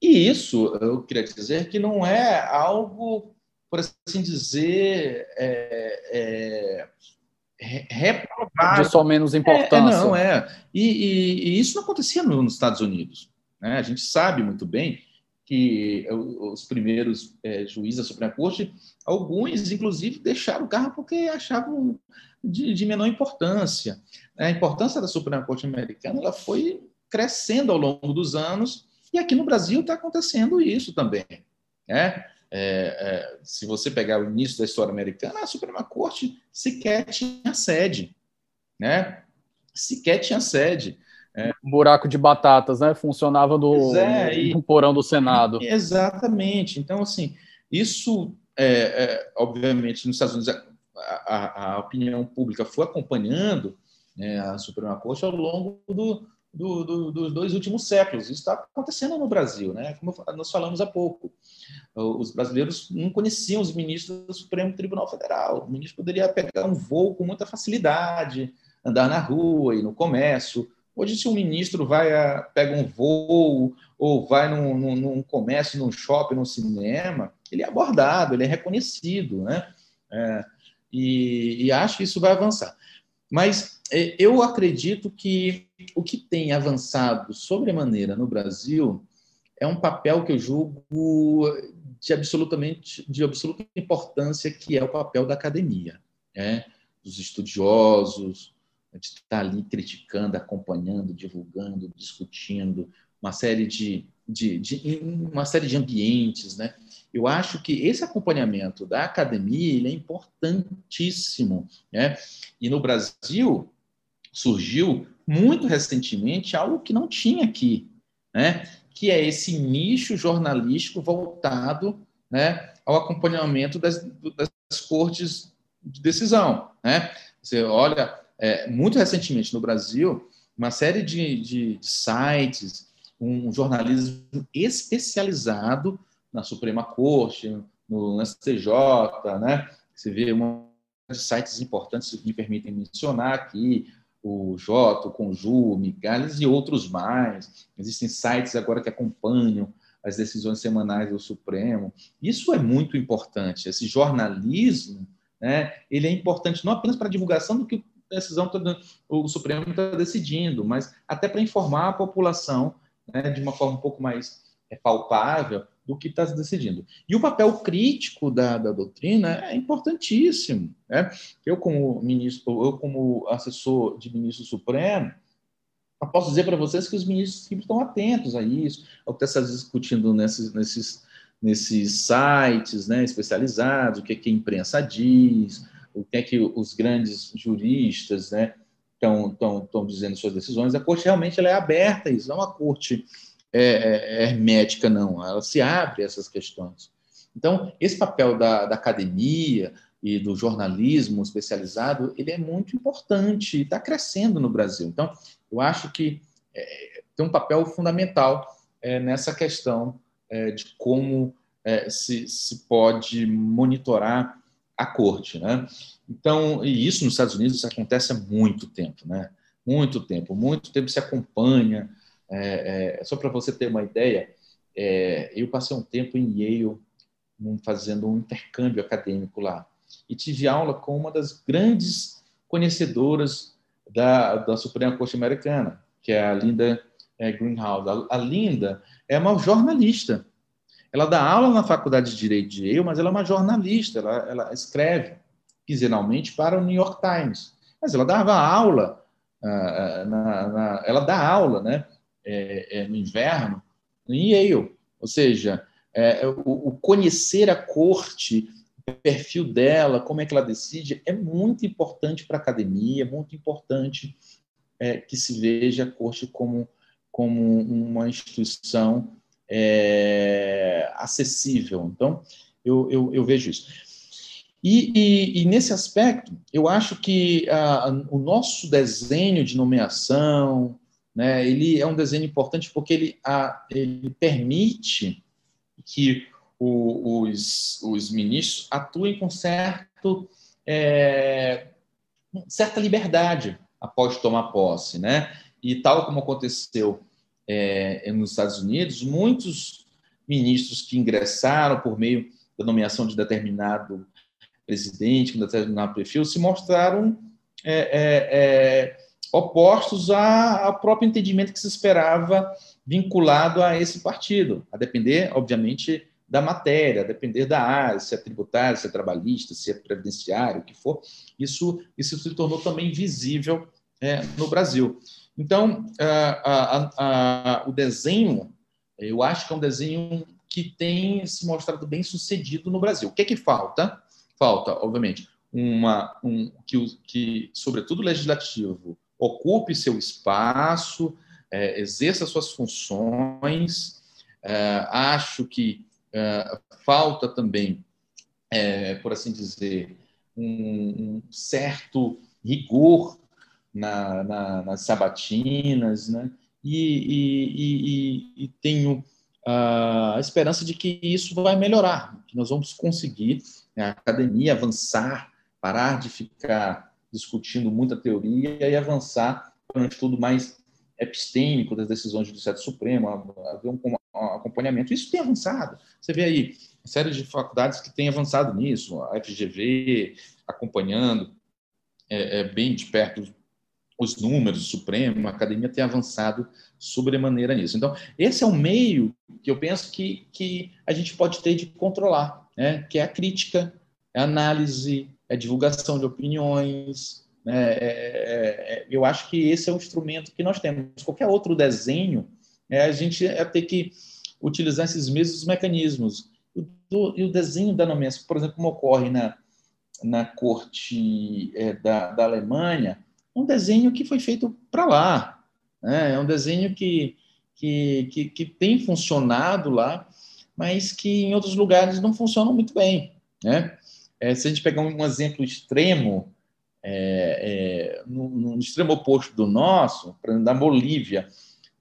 E isso, eu queria dizer que não é algo, por assim dizer, é, é, reprovável. De só menos importância. É, é não, é. E, e, e, isso não acontecia nos Estados Unidos. Né? A gente sabe muito bem que os primeiros é, juízes da Suprema Corte, alguns, inclusive, deixaram o carro porque achavam de, de, menor importância. A importância da Suprema Corte americana ela foi crescendo ao longo dos anos, e aqui no Brasil está acontecendo isso também. Né? É, é, se você pegar o início da história americana, a Suprema Corte sequer tinha sede, né? Sequer tinha sede. É. Um buraco de batatas, né? Funcionava do, é, e, no porão do Senado. Exatamente. Então, assim, isso, é, é, obviamente, nos Estados Unidos, a, a, a, opinião pública foi acompanhando né, a Suprema Corte ao longo do, do, do, dos dois últimos séculos. Isso está acontecendo no Brasil, né? como nós falamos há pouco. Os brasileiros não conheciam os ministros do Supremo Tribunal Federal. O ministro poderia pegar um voo com muita facilidade, andar na rua e no comércio. Hoje, se um ministro vai a, pega um voo ou vai num, num, num comércio, num shopping, num cinema, ele é abordado, ele é reconhecido, né? É, e, e acho que isso vai avançar. Mas é, eu acredito que o que tem avançado sobremaneira no Brasil é um papel que eu julgo de absolutamente de absoluta importância, que é o papel da academia, né? dos estudiosos, de estar ali criticando, acompanhando, divulgando, discutindo, uma série de, de, de, uma série de ambientes, né? Eu acho que esse acompanhamento da academia é importantíssimo, né? E no Brasil surgiu muito recentemente algo que não tinha aqui, né? Que é esse nicho jornalístico voltado, né, ao acompanhamento das, das cortes de decisão, né? Você olha, é, muito recentemente no Brasil, uma série de, de sites um jornalismo especializado na Suprema Corte, no STJ, né? Você vê um de sites importantes que me permitem mencionar aqui, o Jota, o Conju, o e outros mais. Existem sites agora que acompanham as decisões semanais do Supremo. Isso é muito importante. Esse jornalismo, né, ele é importante não apenas para a divulgação do que decisão tá o Supremo está decidindo, mas até para informar a população né, de uma forma um pouco mais é, palpável do que está se decidindo. E o papel crítico da, da doutrina é importantíssimo. Né? Eu, como ministro, eu, como assessor de ministro supremo, eu posso dizer para vocês que os ministros sempre estão atentos a isso, ao que está se discutindo nesses, nesses, nesses sites né, especializados, o que, é que a imprensa diz, o que é que os grandes juristas né, estão dizendo suas decisões, a corte realmente ela é aberta, isso não é uma corte é, é, hermética, não, ela se abre a essas questões. Então, esse papel da, da academia e do jornalismo especializado, ele é muito importante está crescendo no Brasil. Então, eu acho que é, tem um papel fundamental é, nessa questão é, de como é, se, se pode monitorar a corte, né? Então, e isso nos Estados Unidos acontece há muito tempo, né? Muito tempo, muito tempo se acompanha. É, é, só para você ter uma ideia, é, eu passei um tempo em Yale fazendo um intercâmbio acadêmico lá e tive aula com uma das grandes conhecedoras da, da Suprema Corte Americana, que é a Linda é, Greenhouse. A, a Linda é uma jornalista. Ela dá aula na Faculdade de Direito de Yale, mas ela é uma jornalista, ela, ela escreve quinzenalmente para o New York Times. Mas ela dava aula, uh, na, na, ela dá aula né, é, é, no inverno em Yale. Ou seja, é, o, o, conhecer a corte, o perfil dela, como é que ela decide, é muito importante para a academia, é muito importante é, que se veja a corte como, como uma instituição é, acessível. Então, eu, eu, eu vejo isso. E, e, e, nesse aspecto, eu acho que o nosso desenho de nomeação, né, ele é um desenho importante porque ele, ele permite que o, os, os ministros atuem com certo, é, certa liberdade após tomar posse. Né? E tal como aconteceu é, nos Estados Unidos, muitos ministros que ingressaram por meio da nomeação de determinado presidente, com determinado perfil, se mostraram é, é, é, opostos ao próprio entendimento que se esperava vinculado a esse partido, a depender, obviamente, da matéria, a depender da área, se é tributário, se é trabalhista, se é previdenciário, o que for. Isso, isso se tornou também visível é, no Brasil. Então, a, a, a, o desenho, eu acho que é um desenho que tem se mostrado bem sucedido no Brasil. O que é que falta? falta, obviamente, uma, um, que, que, sobretudo o legislativo, ocupe seu espaço, é, exerça suas funções. É, acho que é, falta também, é, por assim dizer, um, um certo rigor na, na, nas sabatinas, né? E, e, e, e tenho a esperança de que isso vai melhorar, que nós vamos conseguir né, a academia avançar, parar de ficar discutindo muita teoria e avançar para um estudo mais epistêmico das decisões do Judiciário Supremo, haver um acompanhamento. Isso tem avançado. Você vê aí série de faculdades que têm avançado nisso, a FGV acompanhando é, é, bem de perto os números, o Supremo, a academia tem avançado sobremaneira nisso. Então, esse é o meio que eu penso que, que a gente pode ter de controlar, né? que é a crítica, é a análise, é divulgação de opiniões. Né? É, é, é, eu acho que esse é o instrumento que nós temos. Qualquer outro desenho, é, a gente é ter que utilizar esses mesmos mecanismos. Do, e o desenho da nomeação, por exemplo, como ocorre na, na corte é, da, da Alemanha, um desenho que foi feito para lá. Né? É um desenho que, que, que, que, tem funcionado lá, mas que em outros lugares não funcionam muito bem. Né? É, se a gente pegar um exemplo extremo, é, é, no, no, extremo oposto do nosso, da Bolívia,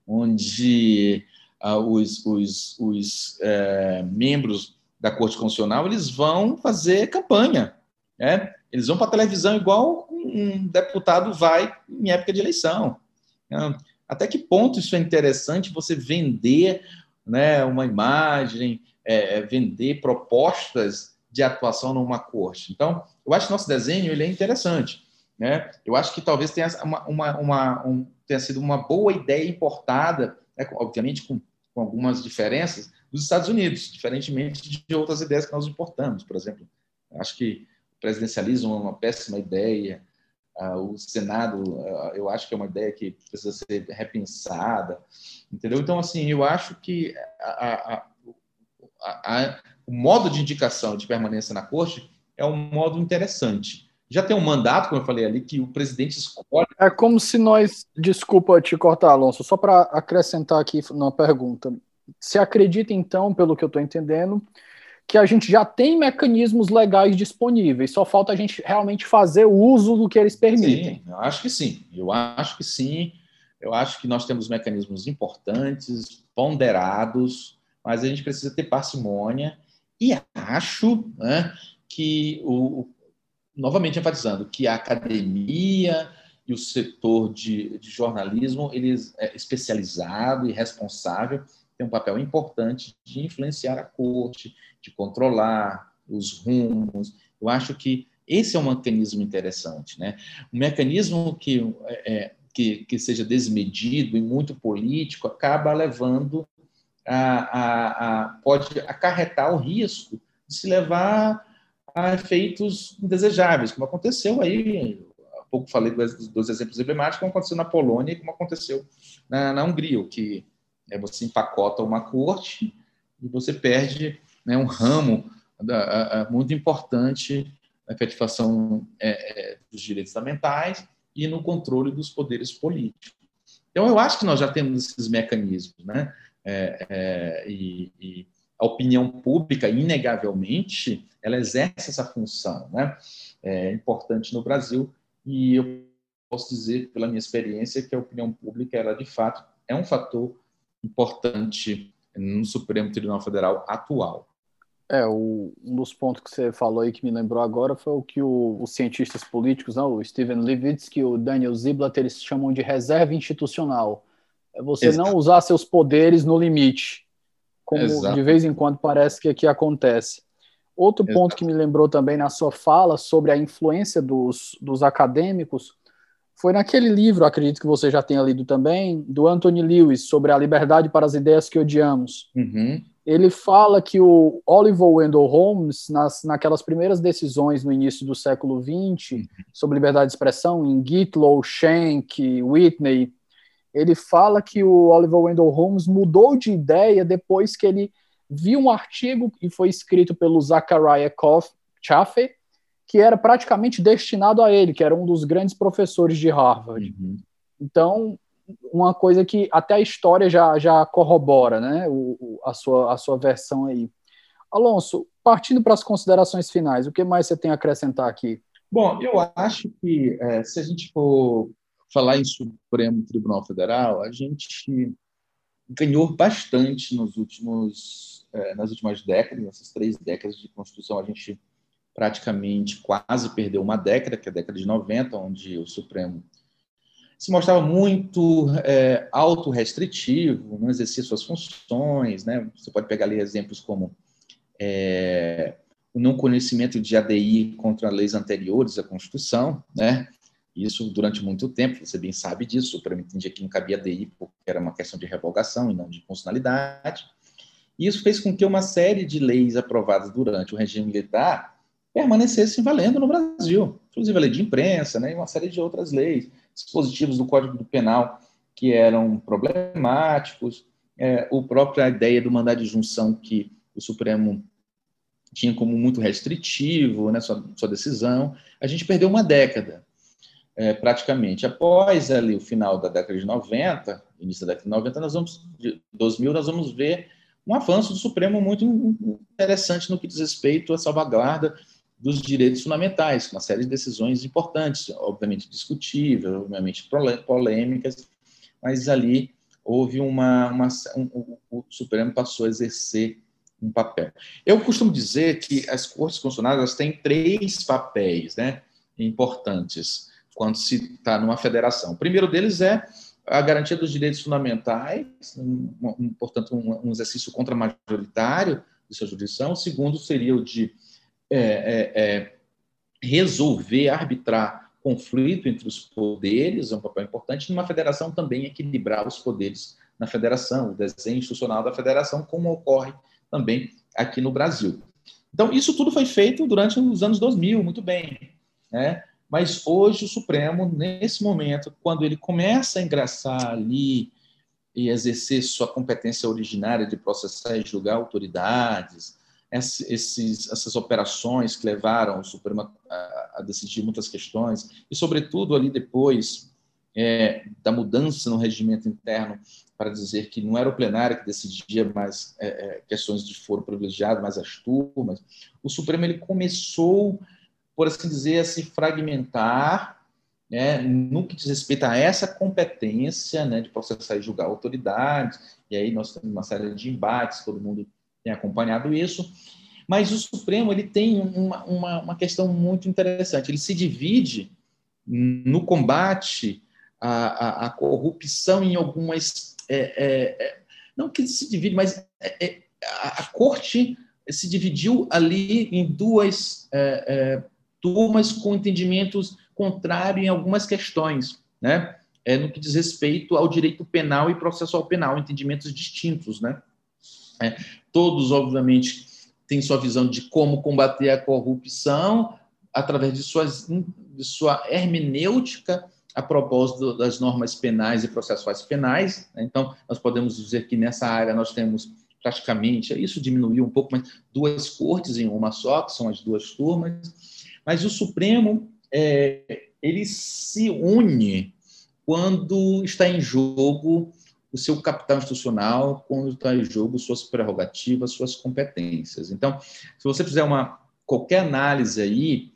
onde ah, os, os, os é, membros da Corte Constitucional eles vão fazer campanha. Né? Eles vão para a televisão igual um deputado vai em época de eleição. Né? Até que ponto isso é interessante você vender né, uma imagem, é, é, vender propostas de atuação numa corte? Então, eu acho que nosso desenho ele é interessante. Né? Eu acho que talvez tenha, uma, uma, uma um, tenha sido uma boa ideia importada, né, obviamente com, com algumas diferenças, dos Estados Unidos, diferentemente de outras ideias que nós importamos, por exemplo. Acho que o presidencialismo é uma péssima ideia, Uh, o Senado, uh, eu acho que é uma ideia que precisa ser repensada, entendeu? Então, assim, eu acho que a, a, a, o modo de indicação de permanência na corte é um modo interessante. Já tem um mandato, como eu falei ali, que o presidente escolhe. É como se nós. Desculpa te cortar, Alonso, só para acrescentar aqui uma pergunta. Se acredita, então, pelo que eu estou entendendo, que a gente já tem mecanismos legais disponíveis, só falta a gente realmente fazer o uso do que eles permitem. Sim, eu acho que sim. Eu acho que sim. Eu acho que nós temos mecanismos importantes, ponderados, mas a gente precisa ter parcimônia e acho né, que, o, novamente enfatizando, que a academia e o setor de, de jornalismo eles é especializado e responsável tem um papel importante de influenciar a corte, de controlar os rumos. Eu acho que esse é um mecanismo interessante, né? Um mecanismo que, é, é, que, que seja desmedido e muito político acaba levando a, a, pode acarretar o risco de se levar a efeitos indesejáveis, como aconteceu aí, há pouco falei dos, dos exemplos emblemáticos, como aconteceu na Polônia e como aconteceu na, na Hungria, que é, você empacota uma corte e você perde né, um ramo da, a, muito importante na efetivação é, é, dos direitos fundamentais e no controle dos poderes políticos. Então, eu acho que nós já temos esses mecanismos, né? É, é e, e, a opinião pública, inegavelmente, ela exerce essa função, né? É importante no Brasil e eu posso dizer, pela minha experiência, que a opinião pública, ela de fato é um fator importante no Supremo Tribunal Federal atual. É, o, um dos pontos que você falou aí que me lembrou agora foi o que o, os cientistas políticos, não, o Steven Levitsky e o Daniel Ziblatt, eles chamam de reserva institucional. É você Exato. não usar seus poderes no limite, como Exato. de vez em quando parece que aqui acontece. Outro Exato. ponto que me lembrou também na sua fala sobre a influência dos, dos acadêmicos foi naquele livro, acredito que você já tenha lido também, do Anthony Lewis, sobre a liberdade para as ideias que odiamos. Uhum. Ele fala que o Oliver Wendell Holmes, nas, naquelas primeiras decisões no início do século XX, uhum. sobre liberdade de expressão, em Gitlow, Schenck, Whitney, ele fala que o Oliver Wendell Holmes mudou de ideia depois que ele viu um artigo que foi escrito pelo Zachariah Chaffee, que era praticamente destinado a ele, que era um dos grandes professores de Harvard. Uhum. Então, uma coisa que até a história já, já corrobora, né, o, o, a, sua, a sua versão aí. Alonso, partindo para as considerações finais, o que mais você tem a acrescentar aqui? Bom, eu acho que é, se a gente for falar em Supremo Tribunal Federal, a gente ganhou bastante nos últimos, é, nas últimas décadas, nessas três décadas de Constituição, a gente praticamente quase perdeu uma década, que é a década de 90, onde o Supremo se mostrava muito é, autorrestritivo, não exercia suas funções. Né? Você pode pegar ali exemplos como é, o não conhecimento de ADI contra leis anteriores à Constituição, né? Isso durante muito tempo, você bem sabe disso, o Supremo entendia que não cabia DI porque era uma questão de revogação e não de constitucionalidade. E isso fez com que uma série de leis aprovadas durante o regime militar permanecessem valendo no Brasil, inclusive a lei de imprensa, né, e uma série de outras leis, dispositivos do Código Penal que eram problemáticos, é, a própria ideia do mandado de junção que o Supremo tinha como muito restritivo né, sua, sua decisão. A gente perdeu uma década, é, praticamente. Após ali o final da década de 90, início da década de 90, nós vamos, de 2000, nós vamos ver um avanço do Supremo muito interessante no que diz respeito à salvaguarda dos direitos fundamentais, uma série de decisões importantes, obviamente discutíveis, obviamente polêmicas, mas ali houve uma, uma um, o Supremo passou a exercer um papel. Eu costumo dizer que as cortes constitucionais têm três papéis, né, importantes quando se está numa federação. O primeiro deles é a garantia dos direitos fundamentais, um, um, portanto, um, um exercício contramajoritário de sua jurisdição. O segundo seria o de é, é, é, resolver, arbitrar conflito entre os poderes, é um papel importante, numa federação também equilibrar os poderes na federação, o desenho institucional da federação, como ocorre também aqui no Brasil. Então, isso tudo foi feito durante os anos 2000, muito bem. Né? Mas hoje o Supremo, nesse momento, quando ele começa a ingressar ali e exercer sua competência originária de processar e julgar autoridades, esses, essas operações que levaram o Supremo a, a decidir muitas questões, e, sobretudo, ali depois é, da mudança no regimento interno para dizer que não era o plenário que decidia mais é, é, questões de foro privilegiado, mas as turmas, o Supremo ele começou, por assim dizer, a se fragmentar né, no que diz respeito a essa competência né, de processar e julgar autoridades, e aí nós temos uma série de embates, todo mundo tem acompanhado isso, mas o Supremo ele tem uma, uma, uma questão muito interessante. Ele se divide no combate à, à, à corrupção em algumas. É, é, é não que se divide, mas é, é, a, a, corte se dividiu ali em duas é, turmas com entendimentos contrários em algumas questões, né? É, no que diz respeito ao direito penal e processual penal, entendimentos distintos, né? É, todos, obviamente, têm sua visão de como combater a corrupção através de, suas, de sua hermenêutica a propósito das normas penais e processuais penais. Né? Então, nós podemos dizer que nessa área nós temos praticamente, isso diminuiu um pouco, mas duas cortes em uma só, que são as duas turmas. Mas o Supremo, é, ele se une quando está em jogo o seu capital institucional quando está em jogo suas prerrogativas, suas competências. Então, se você fizer uma qualquer análise aí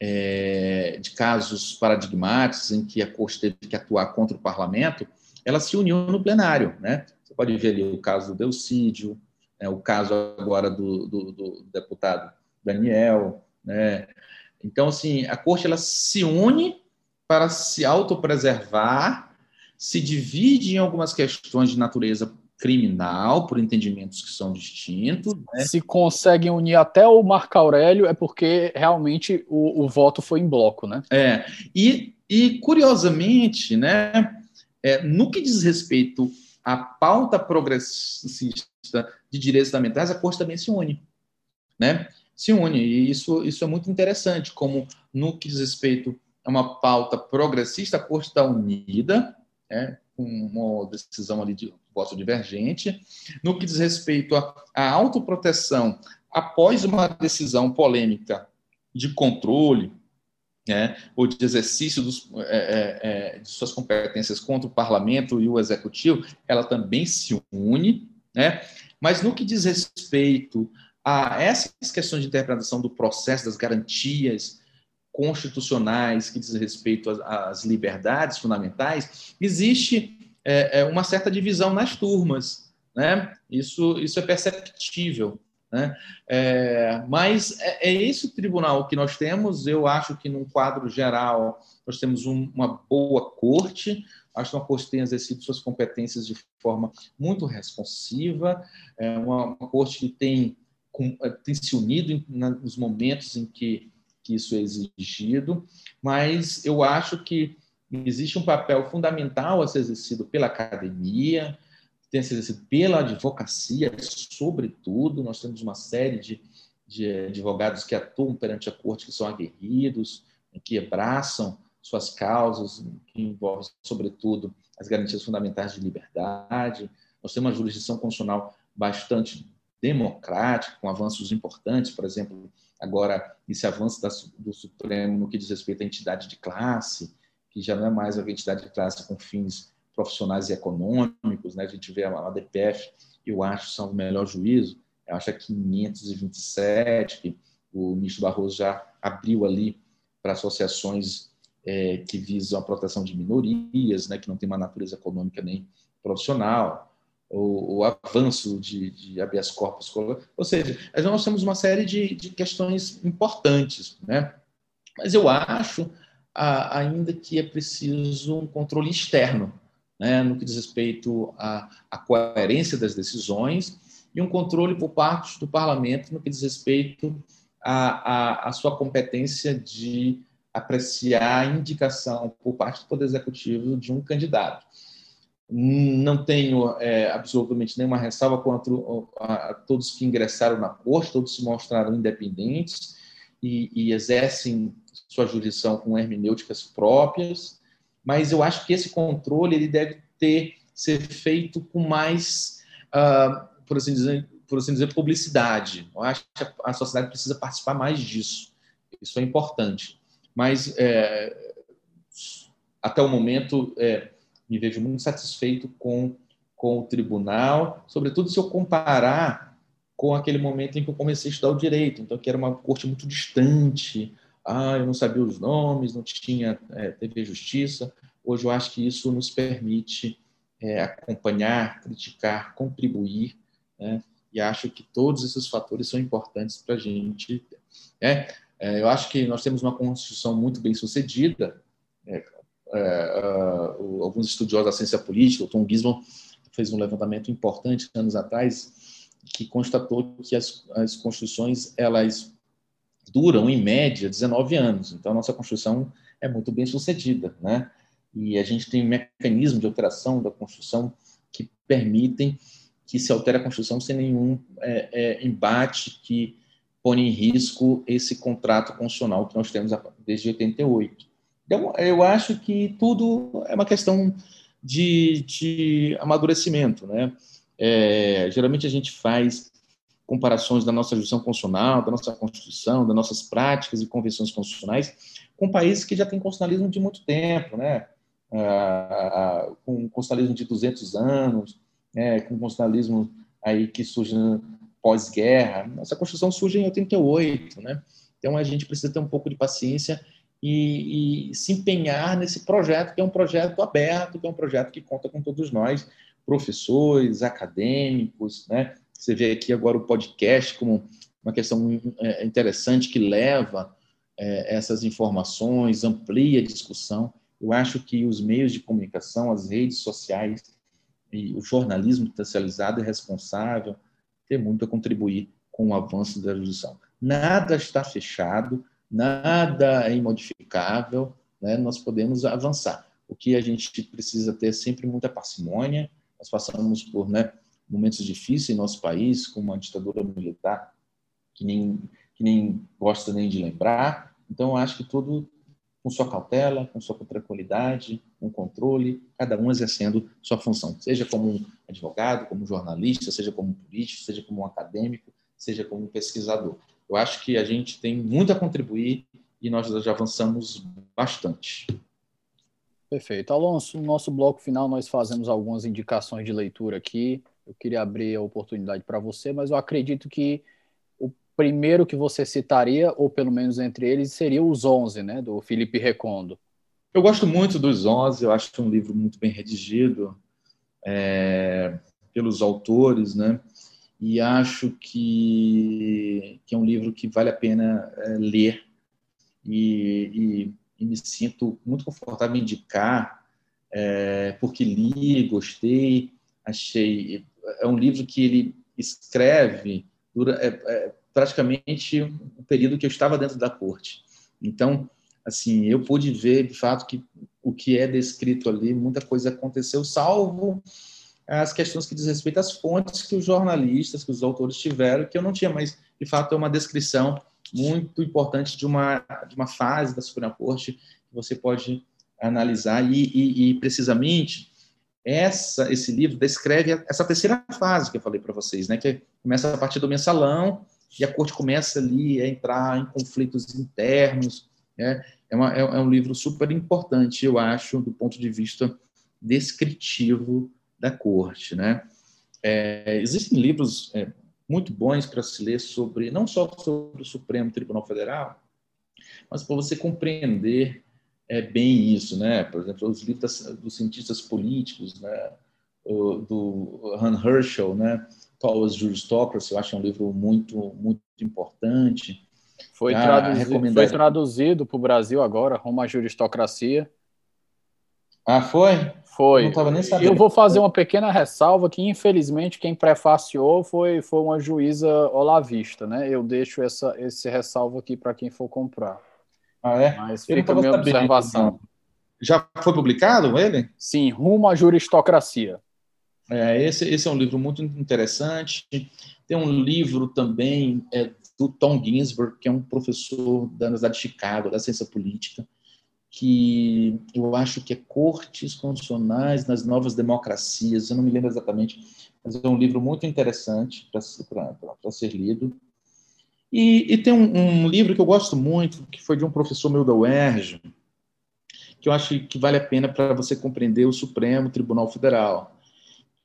é, de casos paradigmáticos em que a corte teve que atuar contra o parlamento, ela se uniu no plenário, né? Você pode ver ali o caso do Delcídio, né? o caso agora do, do, do deputado Daniel, né? Então, assim, a corte ela se une para se autopreservar se divide em algumas questões de natureza criminal, por entendimentos que são distintos. Né? Se conseguem unir até o Marco Aurélio, é porque realmente o, o voto foi em bloco, né? É, e, e curiosamente, né, é, no que diz respeito à pauta progressista de direitos fundamentais, a Corte também se une, né? Se une, e isso, isso é muito interessante, como no que diz respeito a uma pauta progressista, a Corte está unida, né, com uma decisão ali de voto divergente. No que diz respeito à autoproteção após uma decisão polêmica de controle né, ou de exercício dos, é, é, é, de suas competências contra o parlamento e o executivo, ela também se une. Né? Mas no que diz respeito a essas questões de interpretação do processo, das garantias constitucionais que diz respeito às, liberdades fundamentais, existe é, é, uma certa divisão nas turmas. Né? Isso, isso é perceptível. Né? É, mas é, é, esse o tribunal que nós temos. Eu acho que, num quadro geral, nós temos um, uma boa corte. Acho que uma corte tem exercido suas competências de forma muito responsiva. É uma, uma corte que tem, com, é, tem se unido em, nos momentos em que que isso é exigido, mas eu acho que existe um papel fundamental a ser exercido pela academia, tem exercido pela advocacia, sobretudo. Nós temos uma série de, de advogados que atuam perante a corte, que são aguerridos, que abraçam suas causas, que envolvem, sobretudo, as garantias fundamentais de liberdade. Nós temos uma jurisdição constitucional bastante democrática, com avanços importantes, por exemplo, agora esse avanço do Supremo no que diz respeito à entidade de classe, que já não é mais uma entidade de classe com fins profissionais e econômicos, né? a gente vê a DPF, eu acho, são o melhor juízo, eu acho que é 527, que o ministro Barroso já abriu ali para associações é, que visam a proteção de minorias, né, que não tem uma natureza econômica nem profissional, o, o avanço de, de habeas corpus, ou seja, nós temos uma série de, de questões importantes, né? Mas eu acho a, ainda que é preciso um controle externo, né, no que diz respeito à, à coerência das decisões e um controle por parte do parlamento no que diz respeito à, à, à sua competência de apreciar a indicação por parte do Poder Executivo de um candidato. Não tenho é, absolutamente nenhuma ressalva contra a, a, todos que ingressaram na corte, todos se mostraram independentes e, e exercem sua jurisdição com hermenêuticas próprias, mas eu acho que esse controle ele deve ter ser feito com mais, uh, por assim dizer, por assim dizer, publicidade. Eu acho que a sociedade precisa participar mais disso. Isso é importante. Mas é, até o momento é, me vejo muito satisfeito com com o tribunal, sobretudo se eu comparar com aquele momento em que eu comecei a estudar o direito, então que era uma corte muito distante, ah, eu não sabia os nomes, não tinha é, TV Justiça. Hoje eu acho que isso nos permite é, acompanhar, criticar, contribuir, né? e acho que todos esses fatores são importantes para a gente. Né? É, eu acho que nós temos uma Constituição muito bem sucedida. É, uh, alguns estudiosos da ciência política, o Tom Gisborne, fez um levantamento importante anos atrás que constatou que as, as constituições elas duram em média 19 anos. Então a nossa Constituição é muito bem sucedida, né? E a gente tem um mecanismo de alteração da Constituição que permitem que se altere a Constituição sem nenhum é, é, embate que põe em risco esse contrato constitucional que nós temos desde 88. Então, eu acho que tudo é uma questão de, de amadurecimento. Né? É, geralmente a gente faz comparações da nossa jurisdição constitucional, da nossa Constituição, das nossas práticas e convenções constitucionais com países que já têm constitucionalismo de muito tempo, né? Ah, com constitucionalismo de 200 anos, né? com constitucionalismo aí que surge pós-guerra. Nossa Constituição surge em 88, né? Então a gente precisa ter um pouco de paciência e, e, se empenhar nesse projeto, que é um projeto aberto, que é um projeto que conta com todos nós, professores, acadêmicos, né? Você vê aqui agora o podcast como uma questão é, interessante que leva é, essas informações, amplia a discussão. Eu acho que os meios de comunicação, as redes sociais e o jornalismo especializado e responsável ter muito a contribuir com o avanço da jurisdição. Nada está fechado, nada é imodificável, né? nós podemos avançar. O que a gente precisa ter é sempre muita parcimônia, nós passamos por né, momentos difíceis em nosso país, com uma ditadura militar que nem, que nem gosta nem de lembrar, então acho que tudo com sua cautela, com sua tranquilidade, com controle, cada um exercendo sua função, seja como um advogado, como jornalista, seja como político, seja como um acadêmico, seja como um pesquisador. Eu acho que a gente tem muito a contribuir e nós já avançamos bastante. Perfeito. Alonso, no nosso bloco final nós fazemos algumas indicações de leitura aqui. Eu queria abrir a oportunidade para você, mas eu acredito que primeiro que você citaria, ou pelo menos entre eles, seria Os Onze, né, do Felipe Recondo. Eu gosto muito dos Onze, eu acho que é um livro muito bem redigido é, pelos autores, né, e acho que, que é um livro que vale a pena é, ler e, e, e, me sinto muito confortável em indicar, é, porque li, gostei, achei... É um livro que ele escreve dura, é, é, praticamente o período que eu estava dentro da corte. Então, assim, eu pude ver, de fato, que o que é descrito ali, muita coisa aconteceu, salvo as questões que diz respeito às fontes que os jornalistas, que os autores tiveram, que eu não tinha, mas, de fato, é uma descrição muito importante de uma, de uma fase da Suprema Corte que você pode analisar e, e, e precisamente, essa, esse livro descreve essa terceira fase que eu falei para vocês, né, que começa a partir do mensalão e a corte começa ali a entrar em conflitos internos. Né? É, uma, é, é um livro super importante, eu acho, do ponto de vista descritivo da corte. Né? É, existem livros é, muito bons para se ler sobre, não só sobre o Supremo Tribunal Federal, mas para você compreender é bem isso, né? Por exemplo, os livros dos cientistas políticos, né? O, do Han Herschel, né? Towers Juristocracy, eu acho um livro muito, muito importante. Foi, ah, traduzido, foi traduzido para o Brasil agora, Roma Juristocracia. Ah, foi? Foi. Eu, nem sabendo. eu vou fazer uma pequena ressalva que, infelizmente, quem prefaciou foi, foi uma juíza olavista, né? Eu deixo essa, esse ressalvo aqui para quem for comprar. Ah, é? Mas fica a minha observação. Já foi publicado ele? Sim, Rumo à Juristocracia. É, esse, esse é um livro muito interessante. Tem um livro também é, do Tom Ginsburg, que é um professor da Universidade de Chicago, da ciência política, que eu acho que é Cortes Constitucionais nas Novas Democracias, eu não me lembro exatamente, mas é um livro muito interessante para ser lido. E, e tem um, um, livro que eu gosto muito, que foi de um professor meu da UERJ, que eu acho que vale a pena para você compreender o Supremo Tribunal Federal,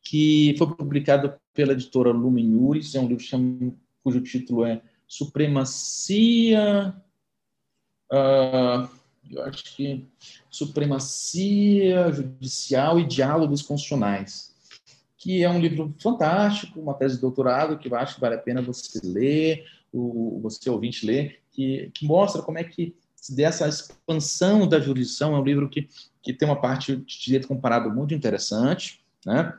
que foi publicado pela editora Lumen é um livro chama, cujo título é Supremacia... Uh, eu acho que Supremacia Judicial e Diálogos Constitucionais, que é um livro fantástico, uma tese de doutorado que eu acho que vale a pena você ler, o, você ouvinte ler, que, que mostra como é que dessa expansão da jurisdição, é um livro que, que tem uma parte de direito comparado muito interessante, né?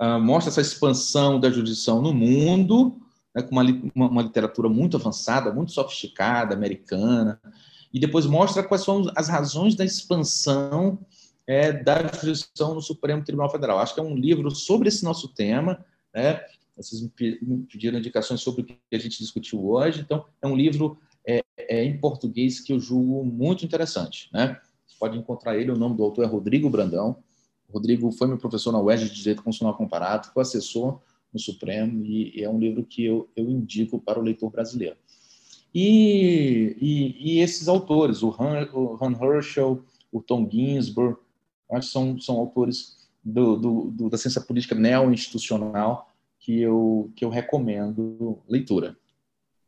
Uh, mostra essa expansão da jurisdição no mundo, né, com uma, uma, uma, literatura muito avançada, muito sofisticada, americana, e depois mostra quais são as razões da expansão é, da jurisdição no Supremo Tribunal Federal. Acho que é um livro sobre esse nosso tema, né, vocês me pediram indicações sobre o que a gente discutiu hoje. Então, é um livro é, é, em português que eu julgo muito interessante. Né? Você pode encontrar ele, o nome do autor é Rodrigo Brandão. O Rodrigo foi meu professor na UERJ de Direito Constitucional Comparado, foi assessor no Supremo, e é um livro que eu, eu indico para o leitor brasileiro. E, e, e esses autores, o Han, o Han Herschel, o Tom Ginsburg, acho que são, são autores do, do, do, da ciência política neo-institucional que eu, que eu recomendo leitura.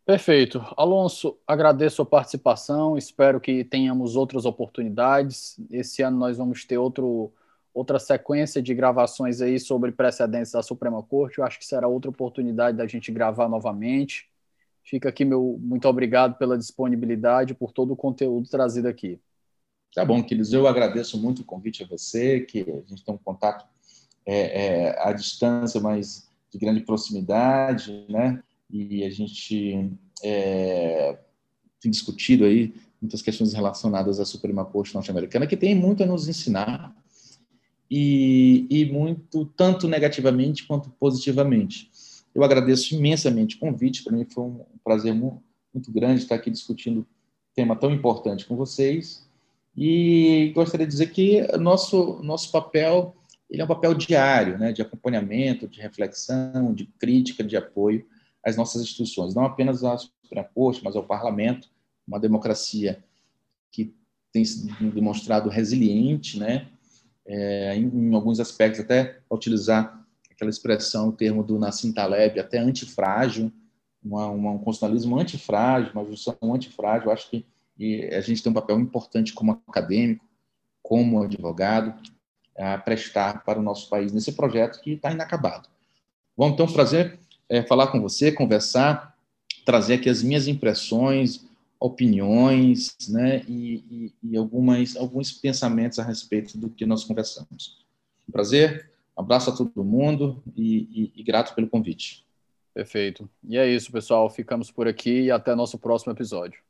Perfeito. Alonso, agradeço a participação, espero que tenhamos outras oportunidades. Esse ano nós vamos ter outro, outra sequência de gravações aí sobre precedentes da Suprema Corte. Eu acho que será outra oportunidade da gente gravar novamente. Fica aqui meu muito obrigado pela disponibilidade, por todo o conteúdo trazido aqui. Tá bom, queridos. Eu agradeço muito o convite a você, que a gente tem um contato é, é, à distância, mas de grande proximidade, né? E a gente é, tem discutido aí muitas questões relacionadas à Suprema Corte norte-americana, que tem muito a nos ensinar e, e muito, tanto negativamente quanto positivamente. Eu agradeço imensamente o convite, para mim foi um prazer muito, grande estar aqui discutindo um tema tão importante com vocês. E gostaria de dizer que nosso, nosso papel ele é um papel diário, né, de acompanhamento, de reflexão, de crítica, de apoio às nossas instituições, não apenas à Suprema Corte, mas ao Parlamento, uma democracia que tem se demonstrado resiliente, né, é, em, em, alguns aspectos, até utilizar aquela expressão, o termo do Nassim Taleb, até antifrágil, uma, uma, um constitucionalismo antifrágil, uma justiça antifrágil, acho que a gente tem um papel importante como acadêmico, como advogado, a prestar para o nosso país nesse projeto que está inacabado. Bom, então, prazer é, falar com você, conversar, trazer aqui as minhas impressões, opiniões, né, e, e, e algumas, alguns pensamentos a respeito do que nós conversamos. Prazer, abraço a todo mundo e, e grato pelo convite. Perfeito. E é isso, pessoal. Ficamos por aqui e até nosso próximo episódio.